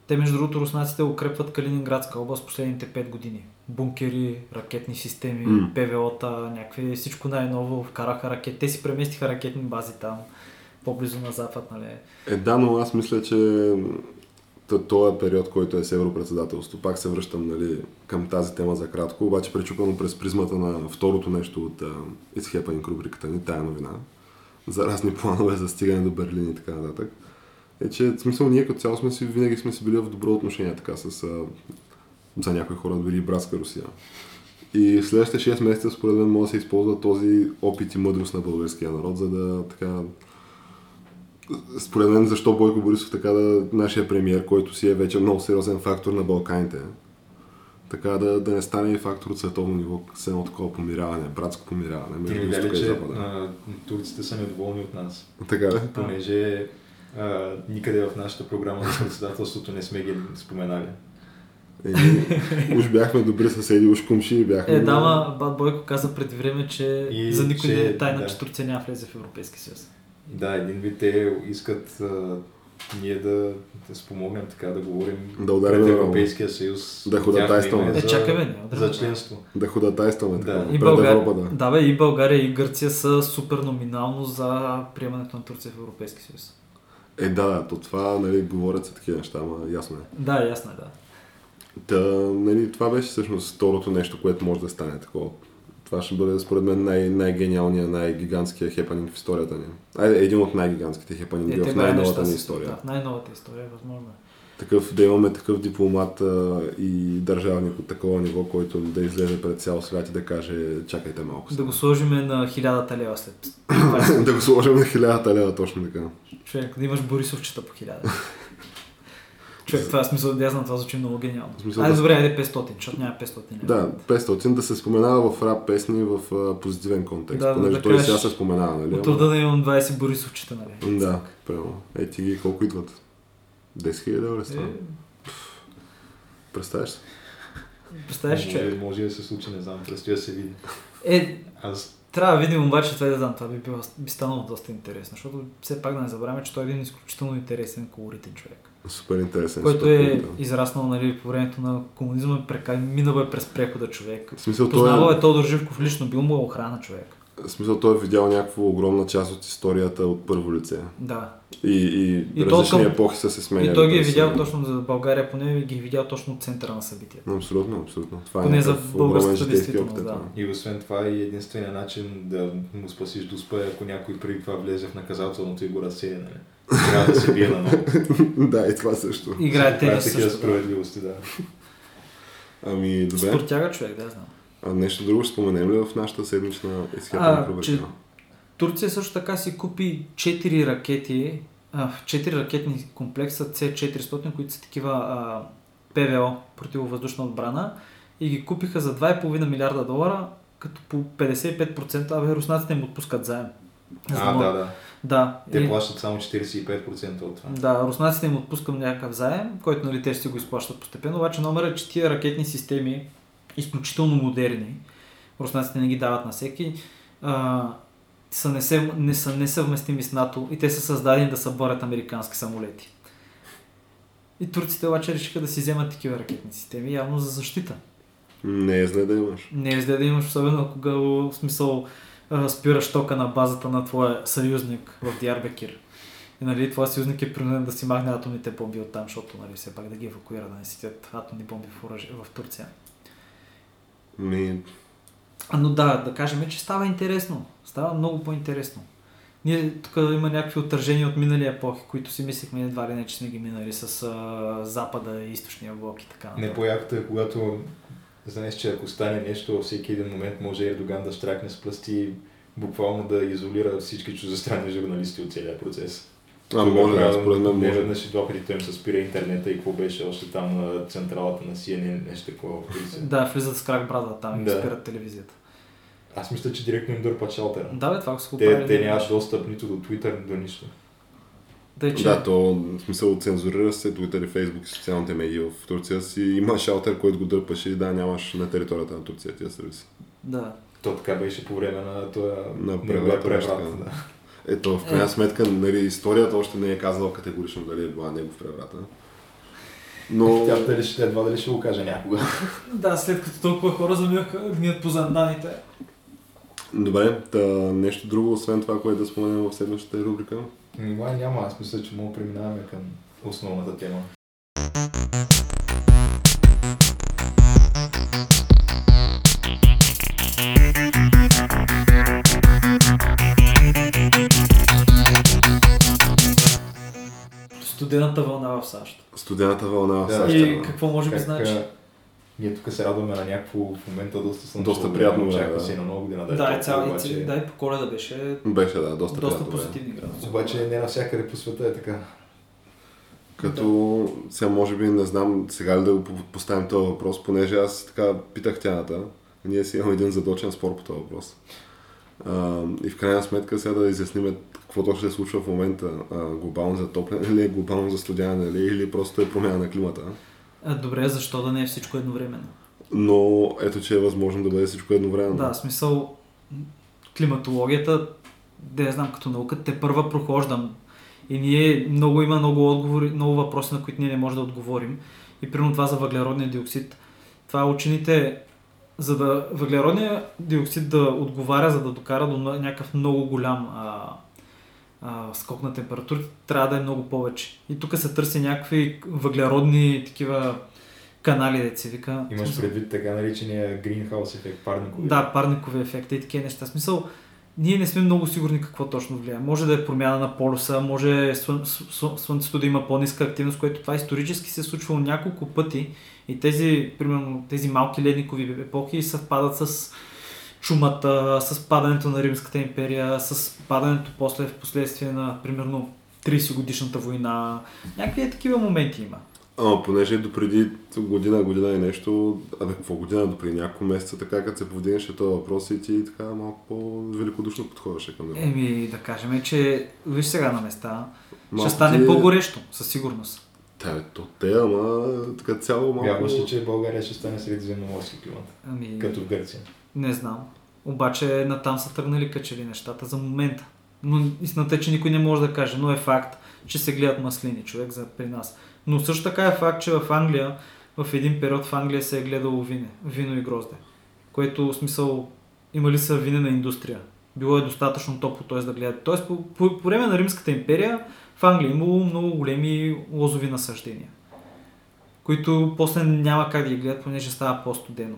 Те, между другото, руснаците укрепват Калининградска област последните 5 години. Бункери, ракетни системи, М. ПВО-та, някакви, всичко най-ново, вкараха ракети. Те си преместиха ракетни бази там, по-близо на запад, нали? Е, да, но аз мисля, че този период, който е с европредседателство, пак се връщам нали, към тази тема за кратко, обаче пречупано през призмата на второто нещо от uh, It's Happening рубриката ни, тая новина, за разни планове за стигане до Берлин и така нататък. Е, че в смисъл ние като цяло сме си, винаги сме си били в добро отношение така с а, за някои хора, дори и братска Русия. И в следващите 6 месеца, според мен, може да се използва този опит и мъдрост на българския народ, за да така според мен, защо Бойко Борисов така да, нашия премиер, който си е вече много сериозен фактор на Балканите, така да, да не стане и фактор от световно ниво, с едно такова помиряване, братско помиряване Ти между изтока и че запада. а, турците са недоволни от нас? Така ли? Понеже а, никъде в нашата програма за председателството не сме ги споменали. Е, уж бяхме добри съседи, уж кумши бяхме. Е, дама, Бат Бойко каза преди време, че И за никой че- не е тайна, да. че Турция няма влезе в Европейски съюз. Да, един вид те искат а, ние да, да спомогнем така, да говорим Да ударим пред на Европейския съюз. Да ходатайстваме. Е, за- чакай, бе, не, За да. членство. Да ходатайстваме Да. така, И, България, Европа, да. да, бе, и България и Гърция са супер номинално за приемането на Турция в Европейски съюз. Е, да, да, то това, нали, говорят се такива неща, ама ясно е. Да, ясно е, да. Та, нали, това беше всъщност второто нещо, което може да стане такова. Това ще бъде, според мен, най- най-гениалният, най-гигантския хепанинг в историята ни. Айде, един от най-гигантските хепанинги Е, в най-новата ни история. Да, в най-новата история възможно. е. Такъв, да имаме такъв дипломат а, и държавник от такова ниво, който да излезе пред цял свят и да каже, чакайте малко. Да сега». го сложиме на хилядата лева след. да го сложим на хилядата лева, точно така. Човек, да имаш Борисовчета по хиляда. Човек, това е смисъл, да знам, това звучи много гениално. Смисъл Айде, да- добре, айде 500, защото няма 500 лева. Да, 500 да се споменава в рап песни в а, позитивен контекст, Да, понеже да той кажеш, сега се споменава, нали? От труда да имам 20 Борисовчета, нали? Да, прямо. Е, ти ги колко идват? 10 000 лева ли става? Е, Представяш се? представяш, човек. може да се случи, не знам, предстои да се види. Е, Аз трябва да видим обаче това да знам, това би, било, би станало доста интересно, защото все пак да не забравяме, че той е един изключително интересен, колоритен човек. Супер интересен. който е колоритен. израснал нали, по времето на комунизма, прека... минал е през прехода човек. В смисъл, Познавал той е Тодор Живков лично, бил му е охрана човек. е, в смисъл, той е видял някаква огромна част от историята от първо лице. Да. И, и, И различни към- епохи са се сменяли. И той ги е видял точно за България, поне ги е видял точно от центъра на събитията. Абсолютно, абсолютно. Това е Поне за някакъв огромен българската действителност, да. И освен това и единствения начин да му спасиш дуспа е ако някой преди това влезе в наказателното и го разсея, нали? Трябва да се бие на много. да, и това също. Играе е тенис такива също. Да. справедливости, да. Ами, добре. Спортяга човек, да знам. А нещо друго ще споменем ли в нашата седмична А, изхепена рубрика? че- Турция също така си купи 4 ракети, а, 4 ракетни комплекса C-400, които са такива а, ПВО, противовъздушна отбрана, и ги купиха за 2,5 милиарда долара, като по 55%, абе, руснаците им отпускат заем. За А, да, да. Да. Те и- плащат само 45% от това. Да, руснаците им отпускам някакъв заем, който нали, те ще го изплащат постепенно, обаче номер е, че тия ракетни системи, изключително модерни, руснаците не ги дават на всеки, а, са, не, се, не са несъвместими с НАТО и те са създадени да съборят американски самолети. И турците обаче решиха да си вземат такива ракетни системи, явно за защита. Не е зле да имаш. Не е зле да имаш, особено кога в смисъл спираш тока на базата на твоя съюзник в Диарбекир. И нали, твоя съюзник е принуден да си махне атомните бомби от там, защото нали, все пак да ги евакуира, да не сидят атомни бомби в, оръжие, в Турция. Ми, А, но да, да кажем, че става интересно. Става много по-интересно. Ние тук има някакви отражения от минали епохи, които си мислихме едва ли не, че сме ги минали с а, Запада и Източния блок и така. Не по-якото е, когато знаеш, че ако стане нещо, във всеки един момент може Ердоган да штракне с пръсти и буквално да изолира всички чуждестранни журналисти от целия процес. а може, да, според мен може. веднъж и два пъти той им се спира интернета и какво беше още там на централата на CNN, нещо такова. Да, влизат с крак брада там и Да. спират телевизията. Аз мисля, че директно им дърпат шалтера. Да, бе, това са го Те, те веднъж. достъп нито до Twitter, нито до нищо. Тъй, че... Да, то в смисъл цензурира се Twitter и Facebook и социалните медии в Турция си. Има шалтер, който го дърпаш и да, нямаш на територията на Турция тия сервиси. да. То така беше по време на този На преврат. така. Да. Ето, в крайна сметка, нали, историята още не е казала категорично дали е била негов преврата. Но... Тя дали ще, едва дали ще го каже някога. да, след като толкова хора заминаха, гният по занданите. Добре, та, нещо друго, освен това, което да споменем в следващата рубрика. Нима няма, аз мисля, че мога преминаваме към основната тема. Студената вълна в САЩ. Студената вълна в. САЩ. И какво може би значи? Ние тук се радваме на някакво в момента доста слънчево. Доста приятно време, да. се и на нова година да е Да, топло, цял, обаче, да, и по коледа беше Беше, да, доста, доста позитивни градуси. обаче не навсякъде по света е така. Като сега може би не знам сега ли да го по- поставим този въпрос, понеже аз така питах тяната. Ние си имаме един задочен спор по този въпрос. А, и в крайна сметка сега да изясним какво точно се случва в момента. А, глобално затопляне ли е, глобално застудяване ли е, или просто е промяна на климата. А, добре, защо да не е всичко едновременно? Но ето, че е възможно да бъде всичко едновременно. Да, смисъл климатологията, да я знам като наука, те първа прохождам. И ние много има много отговори, много въпроси, на които ние не можем да отговорим. И примерно това за въглеродния диоксид. Това учените, за да въглеродния диоксид да отговаря, за да докара до някакъв много голям а, а, скок на температурите, трябва да е много повече. И тук се търси някакви въглеродни такива канали, деца вика. Имаш предвид така наречения гринхаус ефект, парникови. да, парникови ефекти и такива неща. Смисъл, ние не сме много сигурни какво точно влияе. Може да е промяна на полюса, може слън, слън, Слънцето да има по-ниска активност, което това исторически се е случвало няколко пъти и тези, примерно, тези малки ледникови епохи съвпадат с чумата, с падането на Римската империя, с падането после в последствие на, примерно, 30 годишната война. Някакви такива моменти има. Ама понеже допреди година, година и нещо, абе какво година, допреди няколко месеца, така като се повдигнеше този въпрос и ти така малко по-великодушно подходеше към него. Еми, да кажем, че виж сега на места, Малко ще стане ти е- по-горещо, със сигурност. Да, бе, то те, ама така цяло малко... Вярваш ли, че България ще стане средиземноморски климат? Ами, Като в Гърция. Не знам. Обаче натам са тръгнали качели нещата за момента. Но истината е, че никой не може да каже, но е факт, че се гледат маслини човек за при нас. Но също така е факт, че в Англия, в един период в Англия се е гледало вине, вино и грозде. Което в смисъл имали са винена индустрия. Било е достатъчно топло, т.е. да гледат. Тоест по, по, по време на Римската империя в Англия е имало много големи лозови насъждения, които после няма как да ги гледат, понеже става по-студено.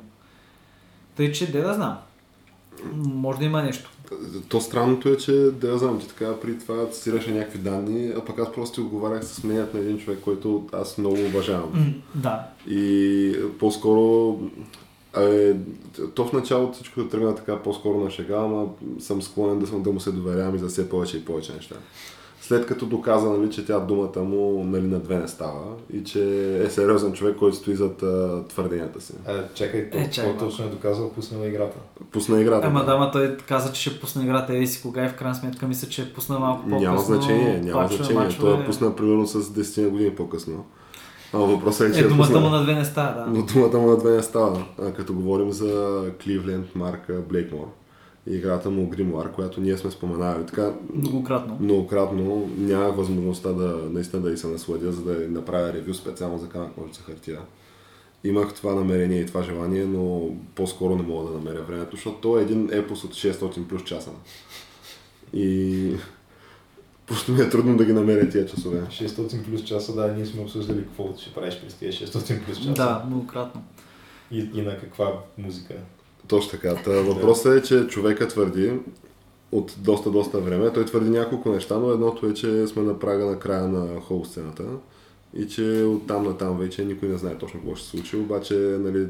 Тъй, че де да знам. Може да има нещо. То странното е, че да я знам, ти така при това цитираше някакви данни, а пък аз просто отговарях с мнението на един човек, който аз много уважавам. Да. И по-скоро е, то в началото всичко тръгна така по-скоро на шега, ама съм склонен да, съм, да му се доверявам и за все повече и повече неща. След като доказа, нали, че тя думата му нали, на две не става и че е сериозен човек, който стои зад а, твърденията си. А, чакай, то, Е, чакай какво точно е доказал, пуснала играта. Пусна играта. Ама да, ма той каза, че ще пусне играта еди си кога и в крайна сметка мисля, че е пуснал малко по-късно. Няма значение, няма значение. мачове. Той е пусна примерно с 10 на години по-късно. А въпросът е, че Е, думата пуснал- му на две не става, да. Но думата му на две не става. А, като говорим за Кливленд, Марка Блейкмор и играта му Гримуар, която ние сме споменали. Така, Многократно. многократно нямах възможността да наистина да и се насладя, за да направя ревю специално за камък ножица хартия. Имах това намерение и това желание, но по-скоро не мога да намеря времето, защото то е един епос от 600 плюс часа. И просто ми е трудно да ги намеря тия часове. 600 плюс часа, да, ние сме обсъждали какво ще правиш през тези 600 плюс часа. Да, многократно. И, и на каква музика. Точно така. Та, въпросът е, че човека твърди от доста, доста време. Той твърди няколко неща, но едното е, че сме на прага на края на хол сцената и че оттам на там вече никой не знае точно какво ще се случи, обаче нали,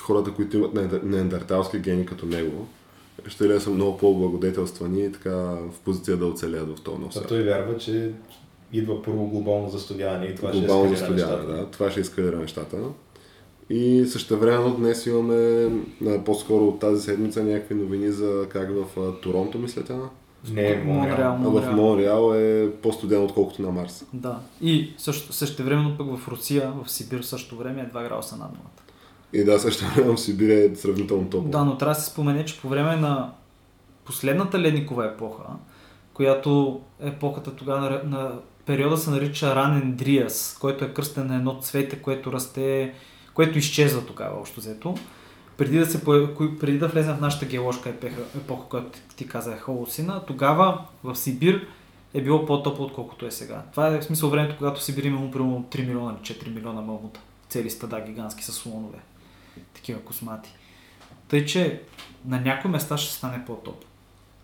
хората, които имат неандер- неандерталски гени като него, ще ли са много по-благодетелствани и така в позиция да оцелят в този нов А той вярва, че идва първо глобално застудяване и това глобално ще ескалира нещата. да. Това ще ескалира нещата. И същевременно днес имаме по-скоро от тази седмица някакви новини за как в Торонто, мисля тя. Не, Монреал. А в Монреал. Монреал е по-студен отколкото на Марс. Да. И също, същевременно пък в Русия, в Сибир в същото време е 2 градуса над нулата. И да, също време в Сибир е сравнително топло. Да, но трябва да се спомене, че по време на последната ледникова епоха, която епохата тогава на, на периода се нарича ранен Дриас, който е кръстен на едно цвете, което расте, което изчезва тогава общо взето. Преди да, се, преди да влезем в нашата геоложка епоха, епоха която ти, ти каза е Холосина, тогава в Сибир е било по-топло, отколкото е сега. Това е в смисъл времето, когато Сибир имало примерно 3 милиона или 4 милиона мамута. Цели стада гигантски с слонове. Такива космати. Тъй, че на някои места ще стане по-топло.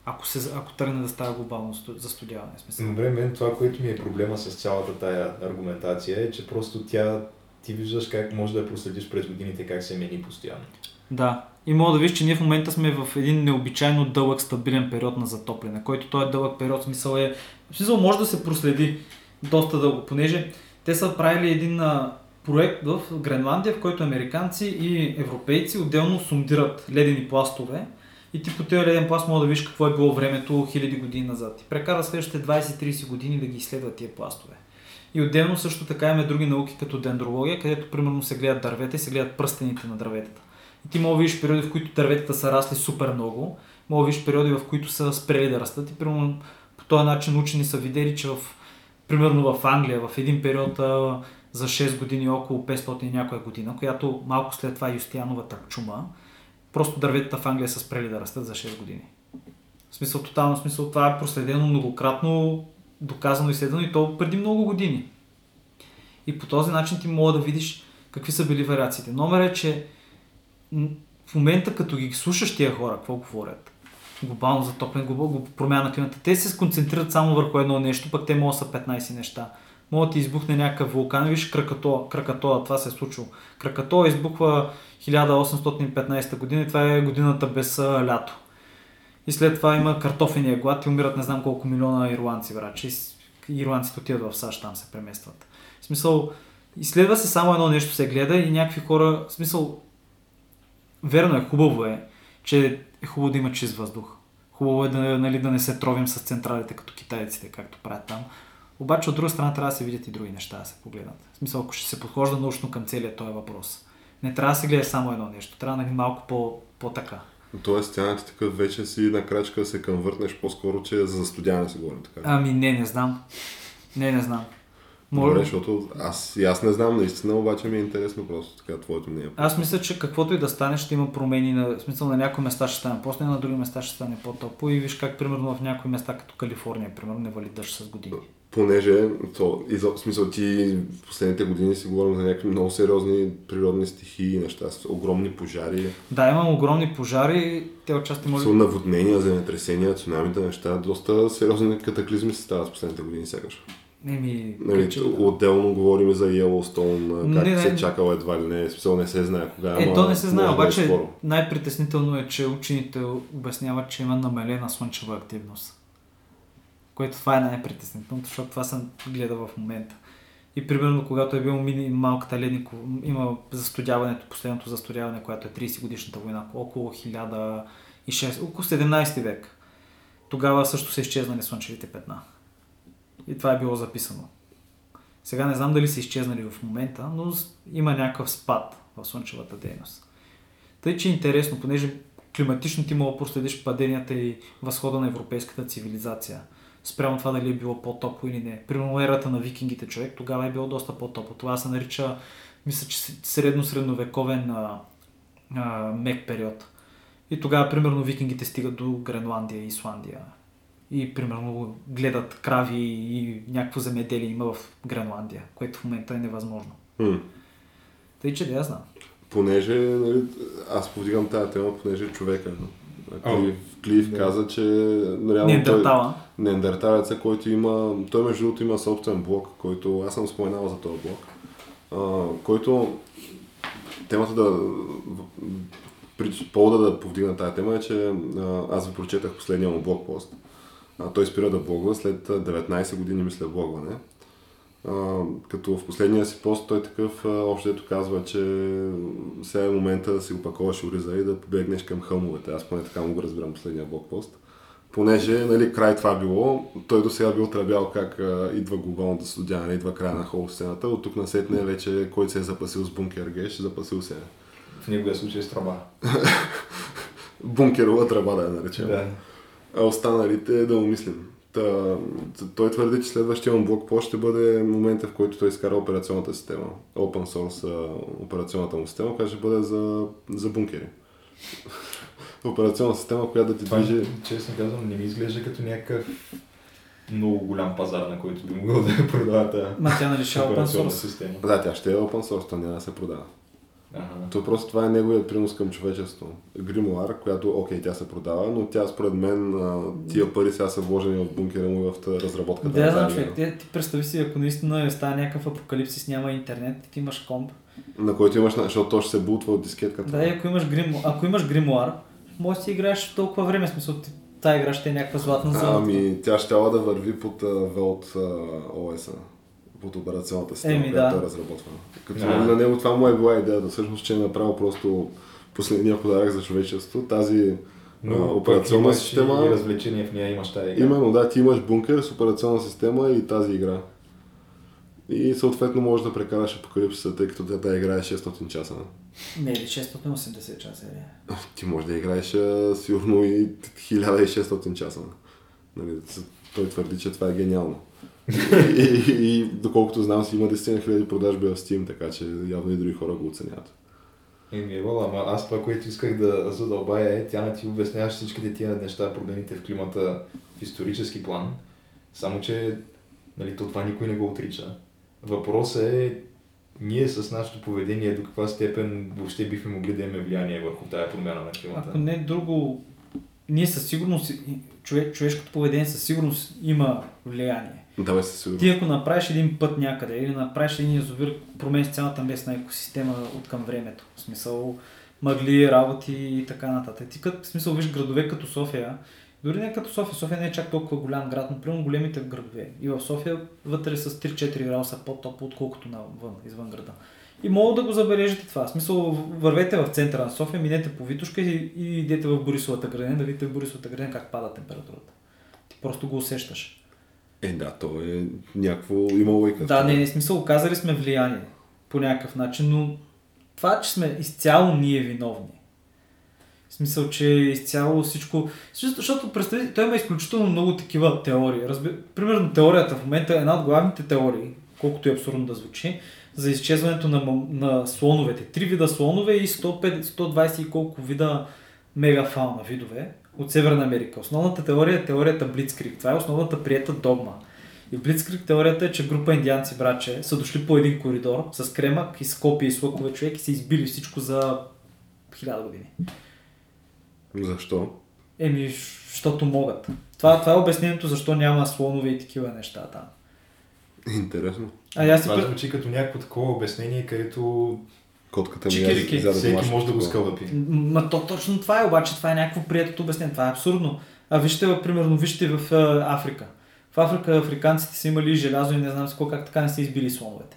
Ако, се, ако тръгне да става глобално сту- застудяване. Смисъл. Добре, мен това, което ми е проблема с цялата тая аргументация е, че просто тя, ти виждаш как може да проследиш през годините, как се мени постоянно. Да. И мога да видиш, че ние в момента сме в един необичайно дълъг стабилен период на затопляне, който той е дълъг период, смисъл е... Смисъл може да се проследи доста дълго, понеже те са правили един а, проект в Гренландия, в който американци и европейци отделно сундират ледени пластове и ти по този леден пласт мога да видиш какво е било времето хиляди години назад. И прекара следващите 20-30 години да ги изследват тия пластове. И отделно също така имаме други науки като дендрология, където примерно се гледат дървета и се гледат пръстените на дърветата. И ти мога да видиш периоди, в които дърветата са расли супер много, мога да видиш периоди, в които са спрели да растат и примерно по този начин учени са видели, че в, примерно в Англия в един период за 6 години, около 500 и някоя година, която малко след това Юстияновата чума, просто дърветата в Англия са спрели да растат за 6 години. В смисъл, тотално смисъл, това е проследено многократно, доказано изследвано и то преди много години. И по този начин ти мога да видиш какви са били вариациите. Номер е, че в момента като ги слушаш тия хора, какво говорят, глобално затопляне, глобално промяна на климата, те се сконцентрират само върху едно нещо, пък те могат да са 15 неща. Може да ти избухне някакъв вулкан, виж Кракатоа, Кракатоа, това се е случило. Кракатоа избухва 1815 година и това е годината без лято. И след това има картофения глад и умират не знам колко милиона ирландци, врачи. Ирландците отиват в САЩ, там се преместват. В смисъл, изследва се само едно нещо, се гледа и някакви хора, в смисъл, верно е, хубаво е, че е хубаво да има чист въздух. Хубаво е да, нали, да не се тровим с централите като китайците, както правят там. Обаче от друга страна трябва да се видят и други неща да се погледнат. В смисъл, ако ще се подхожда научно към целият този въпрос. Не трябва да се гледа само едно нещо, трябва нали, малко по, по-така. Тоест, ти такъв вече си на крачка се конвъртнеш по-скоро, че за застудяване се говорим така. Ами не, не знам. Не, не знам. Добре, Може... защото аз, и аз не знам наистина, обаче ми е интересно просто така твоето мнение. Аз мисля, че каквото и да стане, ще има промени. На, смисъл на някои места ще стане по на други места ще стане по-топло. И виж как, примерно, в някои места, като Калифорния, примерно, не вали дъжд с години. Понеже, то, и в смисъл ти в последните години си говорим за някакви много сериозни природни стихии неща, с огромни пожари, Да, имам огромни пожари. Те отчасти може са наводнения, земетресения, цунамите, неща, доста сериозни катаклизми се стават в последните години сякаш. Еми, Нали, ли да. отделно говорим за Йеллоустон, как Не, не. се чакало едва ли не, смисъл не се знае кога, Е, то не се знае, е обаче най-притеснително е, че учените обясняват, че има намалена слънчева активност. Което това е най-притеснителното, защото това съм гледа в момента. И примерно, когато е било мини малката леднико, има застудяването, последното застудяване, което е 30 годишната война, около 1006, около 17 век. Тогава също са изчезнали слънчевите петна. И това е било записано. Сега не знам дали са изчезнали в момента, но има някакъв спад в слънчевата дейност. Тъй, че е интересно, понеже климатично ти мога проследиш паденията и възхода на европейската цивилизация. Спрямо това дали е било по-топло или не. Примерно ерата на викингите човек, тогава е било доста по-топло. Това се нарича, мисля, че средно-средновековен а, а, мек период. И тогава, примерно, викингите стигат до Гренландия и Исландия. И, примерно, гледат крави и някакво земеделие има в Гренландия, което в момента е невъзможно. М. Тъй, че да я знам. Понеже, нали, аз повдигам тази тема, понеже човека, О, Клив, Клив да. каза, че реално той, Неандертала. неандерталеца, който има, той между другото има собствен блог, който аз съм споменал за този блог, а, който темата да, повода да повдигна тази тема е, че а, аз ви прочетах последния му блог пост. А, той спира да блогва след а, 19 години, мисля, блогване. А, като в последния си пост той такъв общо ето казва, че сега е момента да си опаковаш ориза и да побегнеш към хълмовете. Аз поне така му го разбирам последния блокпост. Понеже нали, край това било, той до сега бил тръбял как а, идва глобалното студяване, идва края на холостената. От тук насетне вече който се е запасил с бункер геш, запасил се е. В неговия случай с траба. Бункерова тръба да я наречем. Да. А останалите да умислим. Та, той твърди, че следващия му блокпост ще бъде момента, в който той изкара операционната система. Open source операционната му система, която ще бъде за, за бункери. Операционна система, която да ти Това, движи... честно казвам, не ми изглежда като някакъв много голям пазар, на който би могъл да я продава тази Ма тя нали ще е open операционна source. система. Да, тя ще е open source, то няма да се продава. Ага. То просто това е неговият принос към човечество. Гримуар, която, окей, тя се продава, но тя според мен тия пари сега са вложени в бункера му и в разработката. Да, знам, тази човек. Ти, ти представи си, ако наистина става някакъв апокалипсис, няма интернет, ти имаш комп. На който имаш, защото то ще се бутва от дискетката. Да, и ако имаш, грим, ако имаш гримуар, може да си играеш толкова време, смисъл, ти, тая игра ще е някаква златна зона. Ами, тя ще да върви под uh, Vault uh, OS, под операционната система, Еми, която да. е разработвана. Като Да. на него това му е била идеята, всъщност, че е направил просто последния подарък за човечество. Тази Но а, операционна имаш система... и развлечения в нея, имаш тази игра. Именно, да, ти имаш бункер с операционна система и тази игра. И съответно можеш да прекараш апокалипсиса, тъй като тя тази игра е 600 часа. Не, или 680 часа е. Ти можеш да играеш сигурно и 1600 часа. Нали, той твърди, че това е гениално. И, и, и, доколкото знам си има 10 000 продажби в Steam, така че явно и други хора го оценяват. Еми, Евала, ама аз това, което исках да задълбая е, тя не ти обясняваш всичките тия неща, проблемите в климата в исторически план, само че нали, то това никой не го отрича. Въпросът е ние с нашето поведение до каква степен въобще бихме могли да имаме влияние върху тая промяна на климата. Ако не друго, ние със сигурност, човек, човешкото поведение със сигурност има влияние. Давай се сигурно. Ти ако направиш един път някъде или направиш един язовир, промениш цялата местна екосистема от към времето. В смисъл мъгли, работи и така нататък. Ти като, в смисъл виж градове като София, дори не като София, София не е чак толкова голям град, но примерно големите градове. И в София вътре с 3-4 градуса по-топло, отколкото навън, извън града. И мога да го забележите това. В смисъл, вървете в центъра на София, минете по Витушка и, и идете в Борисовата градина, да видите в Борисовата градина как пада температурата. Ти просто го усещаш. Е, да, то е някакво, има лойка. Да, не, не, смисъл, оказали сме влияние по някакъв начин, но това, че сме изцяло ние виновни. В смисъл, че изцяло всичко... Защото представи, той има изключително много такива теории. Разби... Примерно теорията в момента е една от главните теории, колкото е абсурдно да звучи, за изчезването на, на слоновете. Три вида слонове и 105, 120 и колко вида мегафауна видове от Северна Америка. Основната теория е теорията Блицкрик. Това е основната приета догма. И в Блицкрик теорията е, че група индианци, братче, са дошли по един коридор с кремък и с копи и с лъкове човек и са избили всичко за хиляда години. Защо? Еми, защото могат. Това, това е обяснението защо няма слонове и такива неща там. Интересно. А аз си Това звучи като някакво такова обяснение, където Котката ми Чикирики. изяде всеки може да го скълъпи. Ма то точно това е, обаче това е някакво приятелто обяснение. Това е абсурдно. А вижте, примерно, вижте в Африка. В Африка африканците са имали желязо и не знам с какво, как така не са избили слоновете.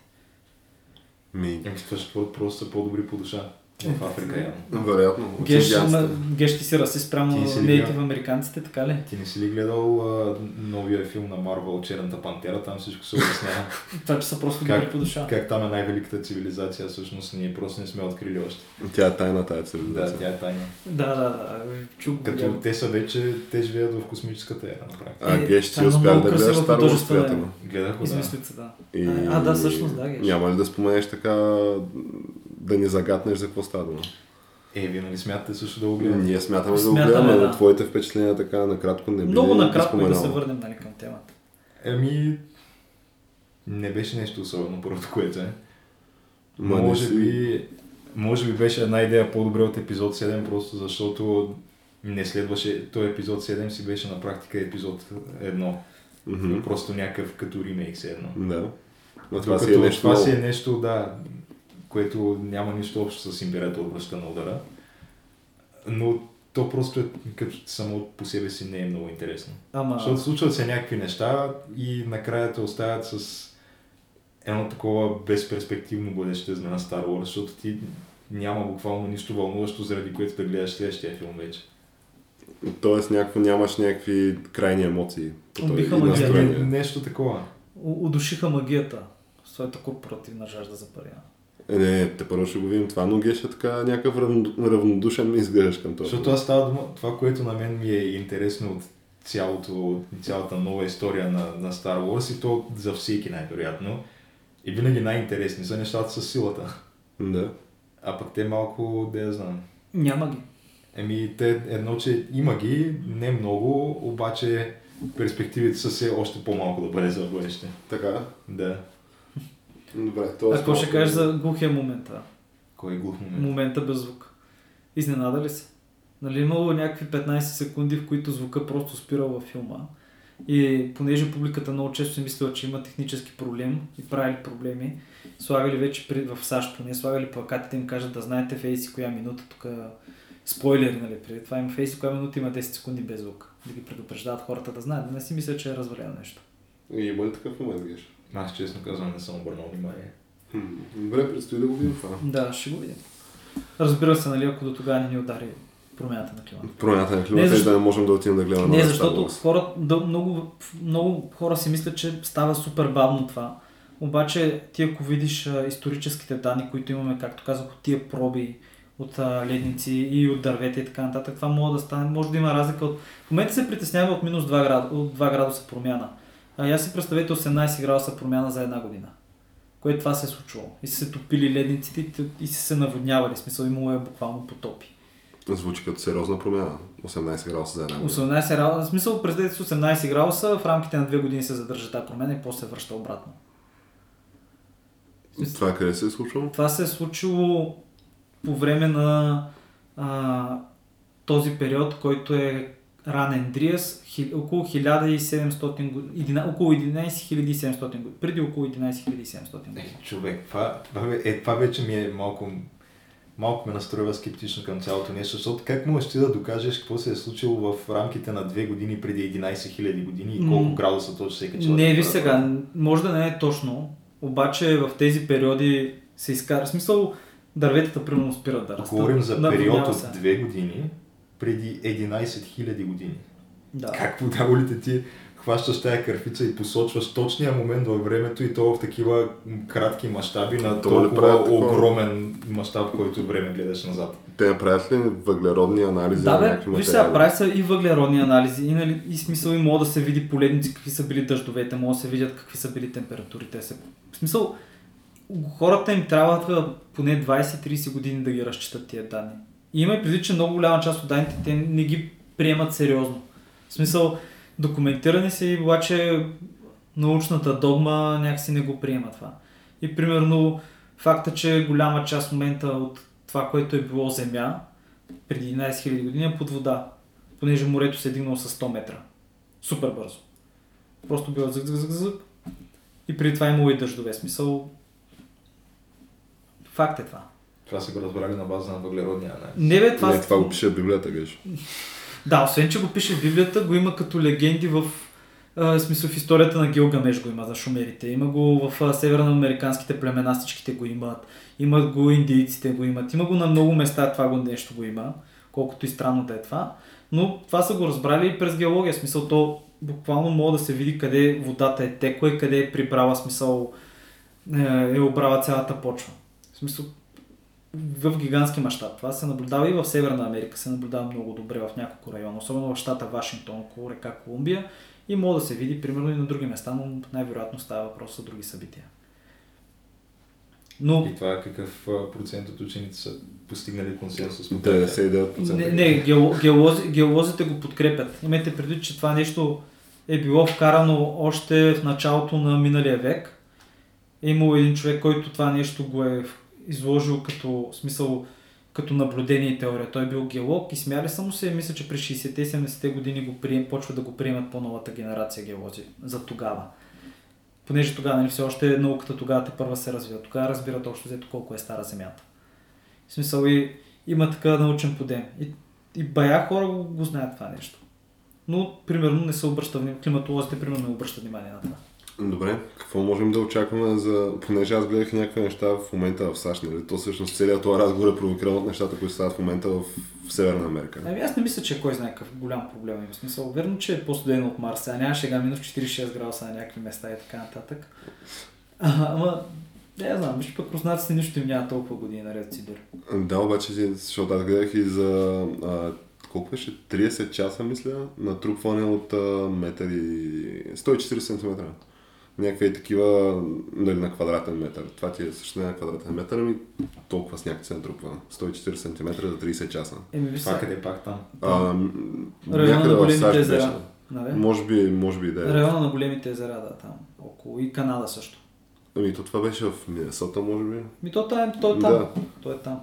Ми, Еми, това ще бъдат просто са по-добри по душа. В Африка явно. вероятно. Геш, ма, геш ти си расист спрямо нейтив американците, така ли? Ти не си ли гледал а, новия филм на Марвел Черната пантера? Там всичко се обяснява. Това, че са просто Как- добри по душа. как там е най-великата цивилизация, всъщност ние просто не сме открили още. Тя е тайна тая Да, цивилизация. тя е тайна. Да, да, да. Като те са вече, те живеят в космическата ера, на практика. А Е, Геш, ти е успя да гледаш Star Wars, приятел. Гледах го, да. Да. И... А, да, всъщност, да, Геш. Няма ли да споменеш така, да ни загатнеш за какво става дума? Е, вие нали смятате също да го гледате? Ние смятаме да го Смятаме, гледаме, да. но твоите впечатления така накратко не би Много накратко и да се върнем нали, към темата. Еми, не беше нещо особено, първото което е. Ма не може си- би, може би беше една идея по-добре от епизод 7, просто защото не следваше, този епизод 7 си беше на практика епизод 1. Мгм. Просто някакъв като ремейк се едно. Да. Но това Докато си е нещо това си е нещо, да, което няма нищо общо с империята от връща на удара. Но то просто е, като само по себе си не е много интересно. Ама, Защото случват се някакви неща и накрая те оставят с едно такова безперспективно бъдеще на Star Wars, защото ти няма буквално нищо вълнуващо, заради което да гледаш следващия филм вече. Тоест някакво, нямаш някакви крайни емоции. Убиха. Не, нещо такова. у- удушиха магията. Своята корпоративна жажда за пари. Е, не, те първо ще го видим това, но Геш е така някакъв равно- равнодушен ми изглеждаш към това. Защото аз става дума, това, което на мен ми е интересно от цялото, цялата нова история на, на Star Wars и то за всеки най-вероятно. И винаги най-интересни са нещата с силата. Да. А пък те малко, да я знам. Няма ги. Еми, те едно, че има ги, не много, обаче перспективите са все още по-малко да бъде за бъдеще. Така. Да. Добре, А т.е. какво ще кажеш за глухия момент? а? Кой е глух момент? Момента без звук. Изненада ли се? Нали имало някакви 15 секунди, в които звука просто спирал във филма. И понеже публиката много често си мислила, че има технически проблем и правили проблеми, слагали вече при, в САЩ, поне слагали плакатите им кажат да знаете в еси коя минута, тук спойлери, нали, преди това има в еси коя минута има 10 секунди без звук. Да ги предупреждават хората да знаят, да не си мислят, че е развалено нещо. И има ли такъв момент, Геш? Аз честно казвам не съм обърнал внимание. Добре, предстои да го видим това. Да, ще го видим. Разбира се, нали, ако до тогава не ни удари промяната на климата. Промяната на Не, климата и защо- да не можем да отидем да гледаме Не, защото хора, да, много, много хора си мислят, че става супер бавно това. Обаче ти ако видиш а, историческите данни, които имаме, както казах, от тия проби от а, ледници и от дървета и така нататък, това може да стане, може да има разлика от... В момента се притеснява от минус 2, град, от 2 градуса промяна. А я си представете 18 градуса промяна за една година. Което това се е случило. И са се топили ледниците и, са се наводнявали. В смисъл имало е буквално потопи. Звучи като сериозна промяна. 18 градуса за една година. 18 градуса, в смисъл си 18 градуса, в рамките на 2 години се задържа тази промена и после се връща обратно. Това къде се е случило? Това се е случило по време на а, този период, който е ранен Дриас, хи, около 1700 години, около 11700 години, преди около 11700 години. Е, човек, това, това, е, това вече ми е малко, малко ме настроива скептично към цялото нещо, защото как можеш ти да докажеш какво се е случило в рамките на две години преди 11 000 години и колко градуса точно се е качила? Не, ви сега, може да не е точно, обаче в тези периоди се изкара. В смисъл, дърветата примерно спират да растат. Говорим за период от две години преди 11 000 години. Да. Как подаволите ти хващаш тая кърфица и посочваш точния момент във времето и то в такива кратки мащаби на толкова правят огромен мащаб, който време гледаш назад. Те направят ли въглеродни анализи Да, бе, виж сега, прави се и въглеродни анализи, и, нали, и смисъл и мога да се види поледници, какви са били дъждовете, може да се видят какви са били температурите. Се... В смисъл, хората им трябва поне 20-30 години да ги разчитат тия данни. И има и предвид, че много голяма част от данните те не ги приемат сериозно. В смисъл, документирани са и обаче научната догма някакси не го приема това. И примерно факта, че голяма част в момента от това, което е било земя, преди 11 000 години е под вода, понеже морето се е дигнало с 100 метра. Супер бързо. Просто било зък, зък, зък. И преди това имало и дъждове. Смисъл, факт е това. Това са го разбрали на база на въглеродния анализ. Не бе, това... Не, това го пише в Библията, геш. Да, освен, че го пише в Библията, го има като легенди в а, смисъл в историята на Гилгамеш го има за шумерите. Има го в а, северноамериканските племена, всичките го имат. Имат го индийците го имат. Има го на много места, това го нещо го има. Колкото и странно да е това. Но това са го разбрали и през геология. Смисъл, то буквално може да се види къде водата е текла и къде е прибрала смисъл е, е обрала цялата почва. В смисъл, в гигантски мащаб. Това се наблюдава и в Северна Америка, се наблюдава много добре в няколко района, особено в щата Вашингтон, около река Колумбия и може да се види примерно и на други места, но най-вероятно става въпрос за други събития. Но И това какъв а, процент от ученици са постигнали консенсус? по 99%. не, не гео, геолози, геолозите го подкрепят. Имайте предвид, че това нещо е било вкарано още в началото на миналия век. Е имало един човек, който това нещо го е изложил като смисъл като наблюдение и теория. Той е бил геолог и смяли са му се. Мисля, че през 60-те и 70-те години го прием, почва да го приемат по-новата генерация геолози за тогава. Понеже тогава нали, все още науката тогава те първа се развива. Тогава разбират общо взето колко е стара Земята. В смисъл и има така научен подем. И, и бая хора го, го знаят това нещо. Но, примерно, не се обръща внимание. Климатолозите, примерно, не обръщат внимание на това. Добре, какво можем да очакваме за... Понеже аз гледах някакви неща в момента в САЩ, нали? То всъщност целият този разговор е провокиран от нещата, които стават в момента в, в Северна Америка. Ами аз не мисля, че кой знае какъв голям проблем има. Смисъл, верно, че е по-студено от Марс, а няма шега минус 46 градуса на някакви места и така нататък. А, ама, не знам, виж пък руснаците нищо им няма толкова години наред си дори. Да, обаче, защото аз гледах и за... А, колко беше? 30 часа, мисля, натрупване от а, метър и... 140 см. Някакви е такива нали, на квадратен метър. Това ти е също не на квадратен метър, ами толкова сняг се натрупва. 140 см за 30 часа. Еми, виж сега, къде е пак там? А, някъде на в големите САЩ беше. езера. Нали? Може би, може би да е. Района на големите езера, да, там. Около и Канада също. Ами то това беше в Миннесота, може би. Ми то, там, то е там. Да. То е там.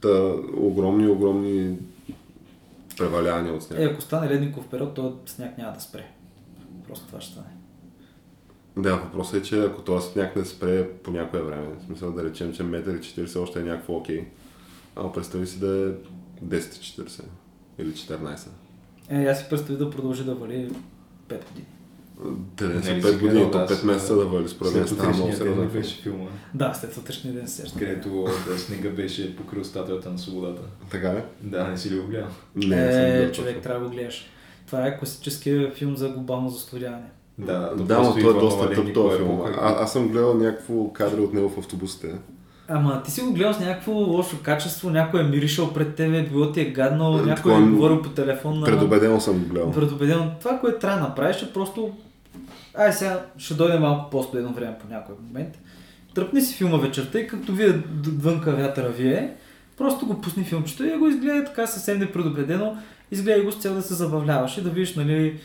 Та, огромни, огромни превалявания от сняг. Е, ако стане ледников период, то сняг няма да спре. Просто това ще стане. Да, въпросът е, че ако този сняг не спре по някое време, в смисъл да речем, че метър и 40 още е някакво окей, ама представи си да е 10-40 или 14. Е, аз си представи да продължи да вали 5 години. Те не са Нали 5 си години, то аз, 5 месеца да вали, според мен става много филм. беше филма, Да, след сутрешния ден се където да, снега беше покрил статуята на свободата. Така ли? Да, не си ли го гледал? Не, е, човек, трябва да го гледаш. Това е класическия филм за глобално застудяване. Да, то Да, но той е доста тъп този филм. А, аз съм гледал някакво кадри от него в автобусите. Ама ти си го гледал с някакво лошо качество, някой е миришал пред тебе, било ти е гадно, Е, някой такова е говорил по телефон. на- Предубедено съм го гледал. Предубедено. Това, което трябва да направиш е просто... Ай, сега ще дойде малко по-студено време по някой момент. Тръпни си филма вечерта и като вие вънка вятъра вие, просто го пусни филмчето и го изгледай така съвсем непредубедено. Изгледай го с цел да се забавляваш и да видиш, нали,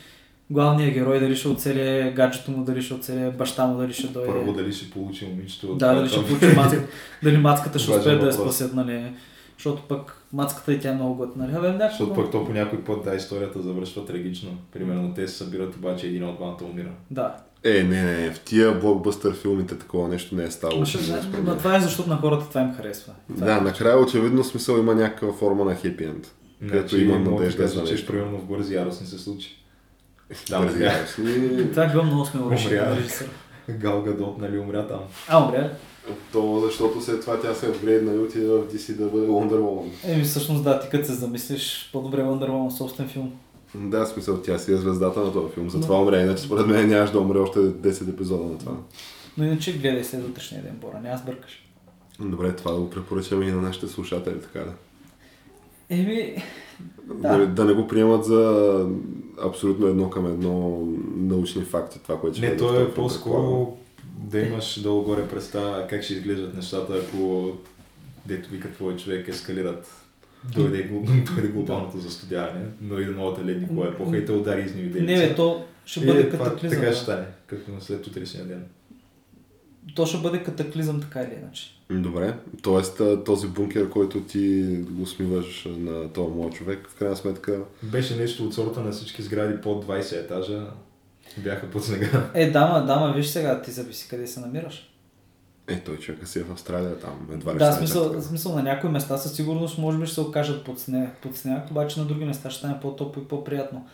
главния герой дали ще оцеле, гаджето му дали ще оцеле, баща му дали ще дойде. Първо дали ще получи момичето. Да, дали ще получи мацката, дали мацката ще успее да я спасят, нали? Защото пък мацката и тя е много готина. Нали? Абе. Защото пък то по някой път, да, историята завършва трагично. Примерно те се събират, обаче един от двамата умира. Да. Е, не, не, в тия блокбъстър филмите такова нещо не е ставало. Ще знаеш, но това е защото на хората това им харесва. Това Да, е. накрая очевидно смисъл има някаква форма на хепи енд. Където има надежда за нещо. примерно в бързи ярост не се случи. Да, умря. яростни. Това е било много смело решение Умря. на режисъра. Гал Гадот, нали, умря там. А, умря. То защото след това тя се апгрейдна и отиде в DC да бъде Wonder Woman. Еми, всъщност да, ти като се замислиш, по-добре Wonder Woman собствен филм. Да, смисъл, тя си е звездата на този филм. Затова умре, иначе според мен нямаш да умре още 10 епизода на това. Но иначе гледай след утрешния ден, Бора, няма сбъркаш. Добре, това да го препоръчаме и на нашите слушатели, така да. Еми, Да. да. да не го приемат за абсолютно едно към едно научни факти, това, което ще Не, в то е по-скоро да имаш долу-горе представа как ще изглеждат нещата, ако дето вика твой човек ескалират. Дойде, дойде глобалното застудяване, но и до новата ледникова епоха и те удари изневиделица. Не, бе, то ще И бъде това катаклизъм. Така ще стане, като на след утрешния ден. То ще бъде катаклизъм така или иначе. Добре, т.е. този бункер, който ти го смиваш на този моят човек, в крайна сметка Беше нещо от сорта на всички сгради под 20 етажа. Бяха под снега. Е, дама, дама, виж сега, ти зависи къде се намираш. Е, той човека си е в Австралия там. Едва ли Да, стане смисъл, така. смисъл на някои места със сигурност може би ще се окажат под сняг, под сняг, обаче на други места ще стане по-топло и по-приятно.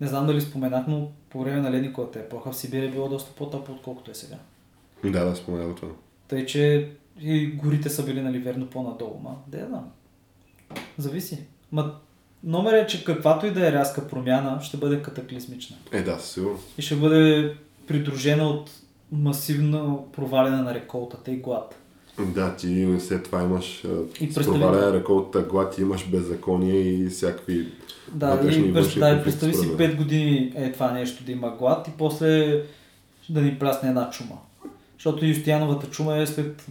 Не знам дали споменах, но по време на ледниковата епоха в Сибир е било доста по-топло, отколкото е сега. Да, да, споменава това. Тъй, че и горите са били, нали, верно по-надолу, ма, да я знам. Зависи. Ма, номер е, че каквато и да е рязка промяна, ще бъде катаклизмична. Е, да, със сигурност. И ще бъде придружена от масивно проваляне на реколтата и глад. Да, ти след това имаш И проваляне на реколта глад, имаш беззаконие и всякакви Да, вътрешни и, през, да, и представи си според мен. 5 години е това нещо да има глад и после да ни плясне една чума. Защото Юстияновата чума е след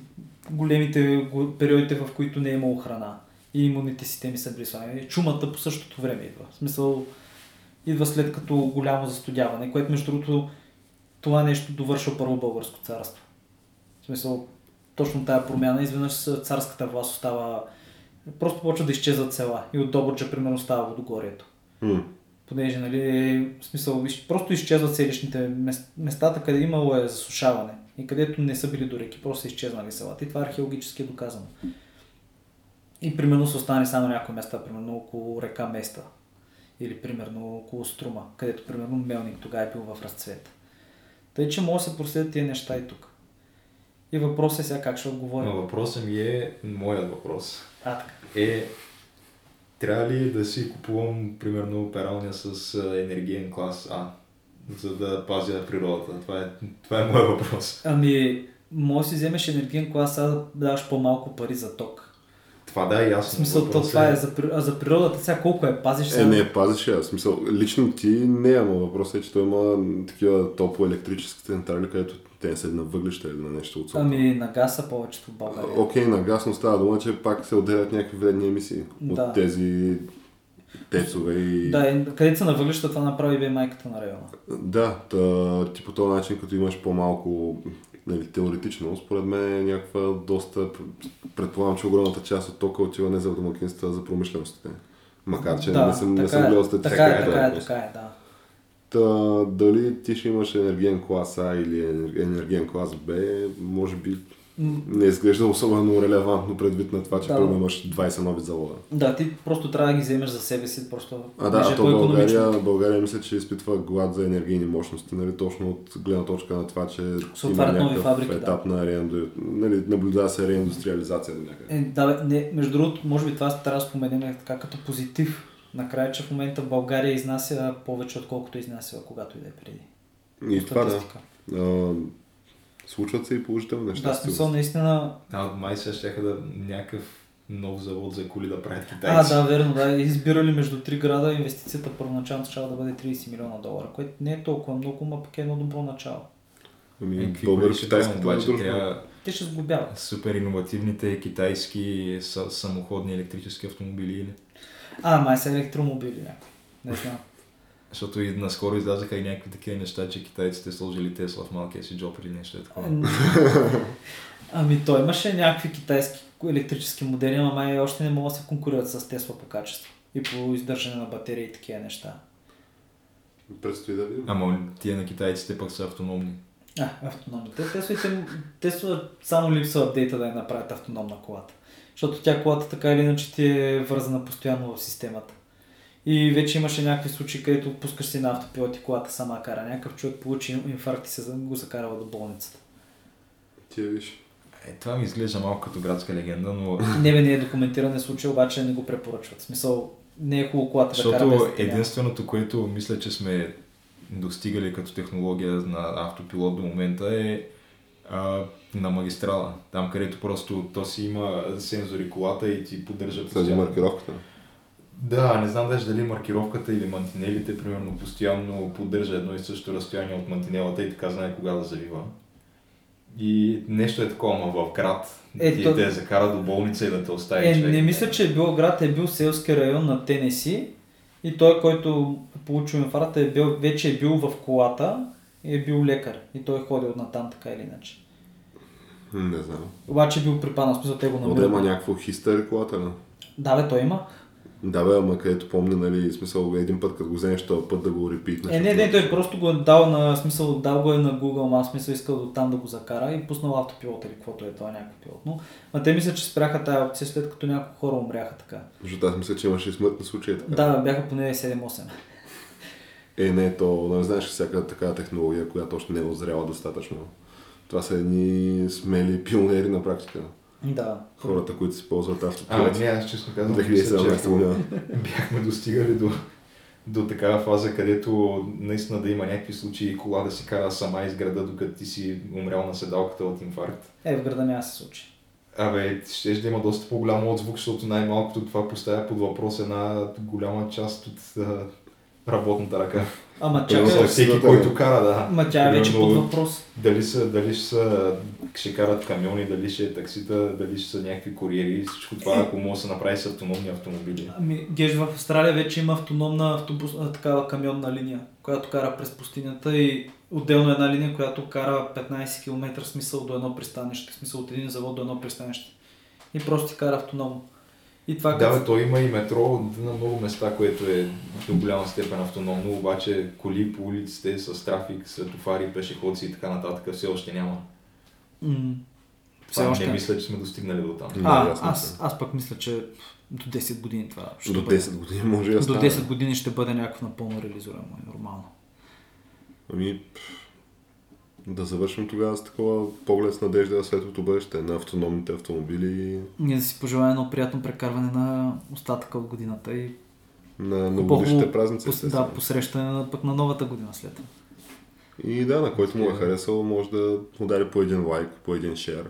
големите го- периодите, в които не е имало храна и имунните системи са били слаби. Чумата по същото време идва. В смисъл, идва след като голямо застудяване, което между другото това нещо довършва първо българско царство. В смисъл, точно тая промяна, изведнъж царската власт остава просто почва да изчезват села и от Добруджа примерно става водогорието. М. Понеже, нали, е, в смисъл, просто изчезват селищните мес- местата, къде имало е засушаване и където не са били до реки, просто са изчезнали селата. И това археологически е доказано. И примерно са остане само някои места, примерно около река Места. Или примерно около Струма, където примерно Мелник тогава е бил в разцвет. Тъй, че може да се проследят тия неща и тук. И въпросът е сега как ще отговорим. Но въпросът ми е, моят въпрос А, така. е, трябва ли да си купувам, примерно, пералня с а, енергиен клас А, за да пазя природата? Това е, това е моят въпрос. Ами, може да си вземеш енергиен клас, а да даваш по-малко пари за ток. Това да е В ясно. смисъл, то това е за, при- а за природата, сега колко е пазиш Е, сега? не, пазиш я. В смисъл, лично ти не, ама въпросът е, че той има такива топлоелектрически централи, където те не са на въглища или на нещо от сорта. Ами на газ са повечето в България. Окей, на газ, но става дума, че пак се отделят някакви вредни емисии Да. от тези тецове и... Да, където са на въглища, това направи бе майката на района. Да, та, ти по този начин, като имаш по-малко нали, теоретично, според мен е някаква доста... Предполагам, че огромната част от тока отива не за домакинства, а за промишленостите. Макар, че да, не съм, не така съм е, гледал така, статистика. е, по така е, така е, да. Та, дали ти ще имаш енергиен клас А или енер- енергиен клас Б, може би не изглежда особено релевантно предвид на това, че Да. имаш 20 нови завода. Да, ти просто трябва да ги вземеш за себе си, просто А да, а то. България, България мисля, че изпитва глад за енергийни мощности, нали, точно от гледна точка на това, че Се има някакъв фабрики, да. етап на реинду... нали, наблюдава се реиндустриализация до някъде. Е, да, не, между другото, може би това трябва да споменем е така като позитив. Накрая, че в момента България изнася повече, отколкото изнася когато и да е преди. И това да. А, случват се и положителни неща. Да, смисъл наистина А, май сега ще да някакъв нов завод за коли да правят А, китайци. да, верно, да. Избирали между три града, инвестицията първоначално трябва да бъде 30 милиона долара, което не е толкова много, но пък е едно добро начало. Ами, Е, обаче дружба. трябва Те ще сглобяват. супер иновативните китайски са- самоходни електрически автомобили или? А, май са електромобили някакви. Не знам. Защото и наскоро излязаха и някакви такива неща, че китайците сложили Тесла в малкия си джоб или нещо е такова. Ами той имаше някакви китайски електрически модели, ама май още не могат да се конкурират с Тесла по качество и по издържане на батерии и такива неща. Предстои да видим. Ама тия на китайците пък са автономни. А, автономни. Те Теслите, Тесла само липсва апдейта да я направят автономна колата. Защото тя колата така или иначе ти е вързана постоянно в системата. И вече имаше някакви случаи, където пускаш си на автопилот и колата сама кара. Някакъв човек получи инфаркт и се го закарава до болницата. Ти я виж. Е, това ми изглежда малко като градска легенда, но Не бе, не е документиран е случай, обаче не го препоръчват. В смисъл, не е хубаво колата да кара Защото да те няма. единственото, което мисля, че сме достигали като технология на автопилот до момента е а, на магистрала. Там, където просто то си има сензори колата и ти поддържа постоянно. маркировката. Да, не знам даже дали маркировката или мантинелите, примерно, постоянно поддържа едно и също разстояние от мантинелата и така знае кога да завива. И нещо е такова, ама в град. Е, ти то- те закара до болница и да те остави Е, човек. не мисля, че е бил град, е бил селски район на Тенеси и той, който е получил инфаркт, е бил, вече е бил в колата и е бил лекар. И той е ходил на там така или иначе. Не знам. Обаче е бил припаднал, смисъл те го Но да има намират. някакво хистери колата, не? Да, бе, той има. Да бе, ама където помня, нали, смисъл един път, като го вземеш този път да го репитнеш. Е, не, не, той просто го е дал на смисъл, дал го е на Google Maps, смисъл искал до там да го закара и пуснал автопилот или каквото е това някакъв пилот. Но, ма те мисля, че спряха тази опция след като няколко хора умряха така. Защото аз мисля, че имаше и смъртни случаи. Така. Да, бяха поне 7-8. Е, не, то, не знаеш, всяка такава технология, която още не е озряла достатъчно. Това са едни смели пионери на практика. Да. Хората, които си ползват А, автопилот. не, аз честно казвам, мисля, че 2017 ако година. бяхме достигали до, до такава фаза, където наистина да има някакви случаи кола да си кара сама из града, докато ти си умрял на седалката от инфаркт. Е, в града няма се случи. Абе, ще да има доста по-голям отзвук, защото най-малкото това поставя под въпрос една голяма част от а, работната ръка. Ама чакай, За всеки, който кара, да. ма тя е вече под въпрос. Дали, са, дали ще, са, ще карат камиони, дали ще е таксита, дали ще са някакви куриери, всичко това, ако може да се направи с автономни автомобили. Ами, геш в Австралия вече има автономна автобус, такава камионна линия, която кара през пустинята и отделно една линия, която кара 15 км смисъл до едно пристанище, смисъл от един завод до едно пристанище. И просто ти кара автономно. И това Да, като- то има и метро на много места, което е до голяма степен автономно, обаче коли по улиците с трафик, светофари, пешеходци и така нататък все още няма. М, Все Това още. не мисля, че сме достигнали до там. Да, А, ясно аз, аз пък мисля, че до 10 години това ще До бъде. 10 години може да До стане. 10 години ще бъде някакво напълно реализуемо и нормално. Ами, да завършим тогава с такова поглед с надежда на светлото бъдеще на автономните автомобили Ние да си пожелаем едно приятно прекарване на остатъка от годината и на новогодишните празници. пос- да, посрещане на, пък на новата година след. И да, на който му е харесал, може да удари по един лайк, по един шер.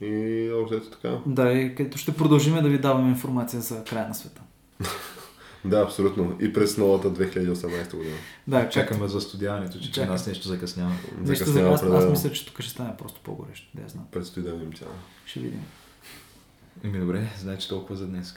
И общо ето така. Да, и където ще продължим да ви даваме информация за края на света. Да, абсолютно. И през новата 2018 година. Да, чакаме. За студяването, че Чакаме. нас нещо закъснява. Нещо за Закъснява аз, аз мисля, че тук ще стане просто по-горещо. Да, я знам. Предстои да видим тя. Ще видим. Еми добре, значи толкова за днес.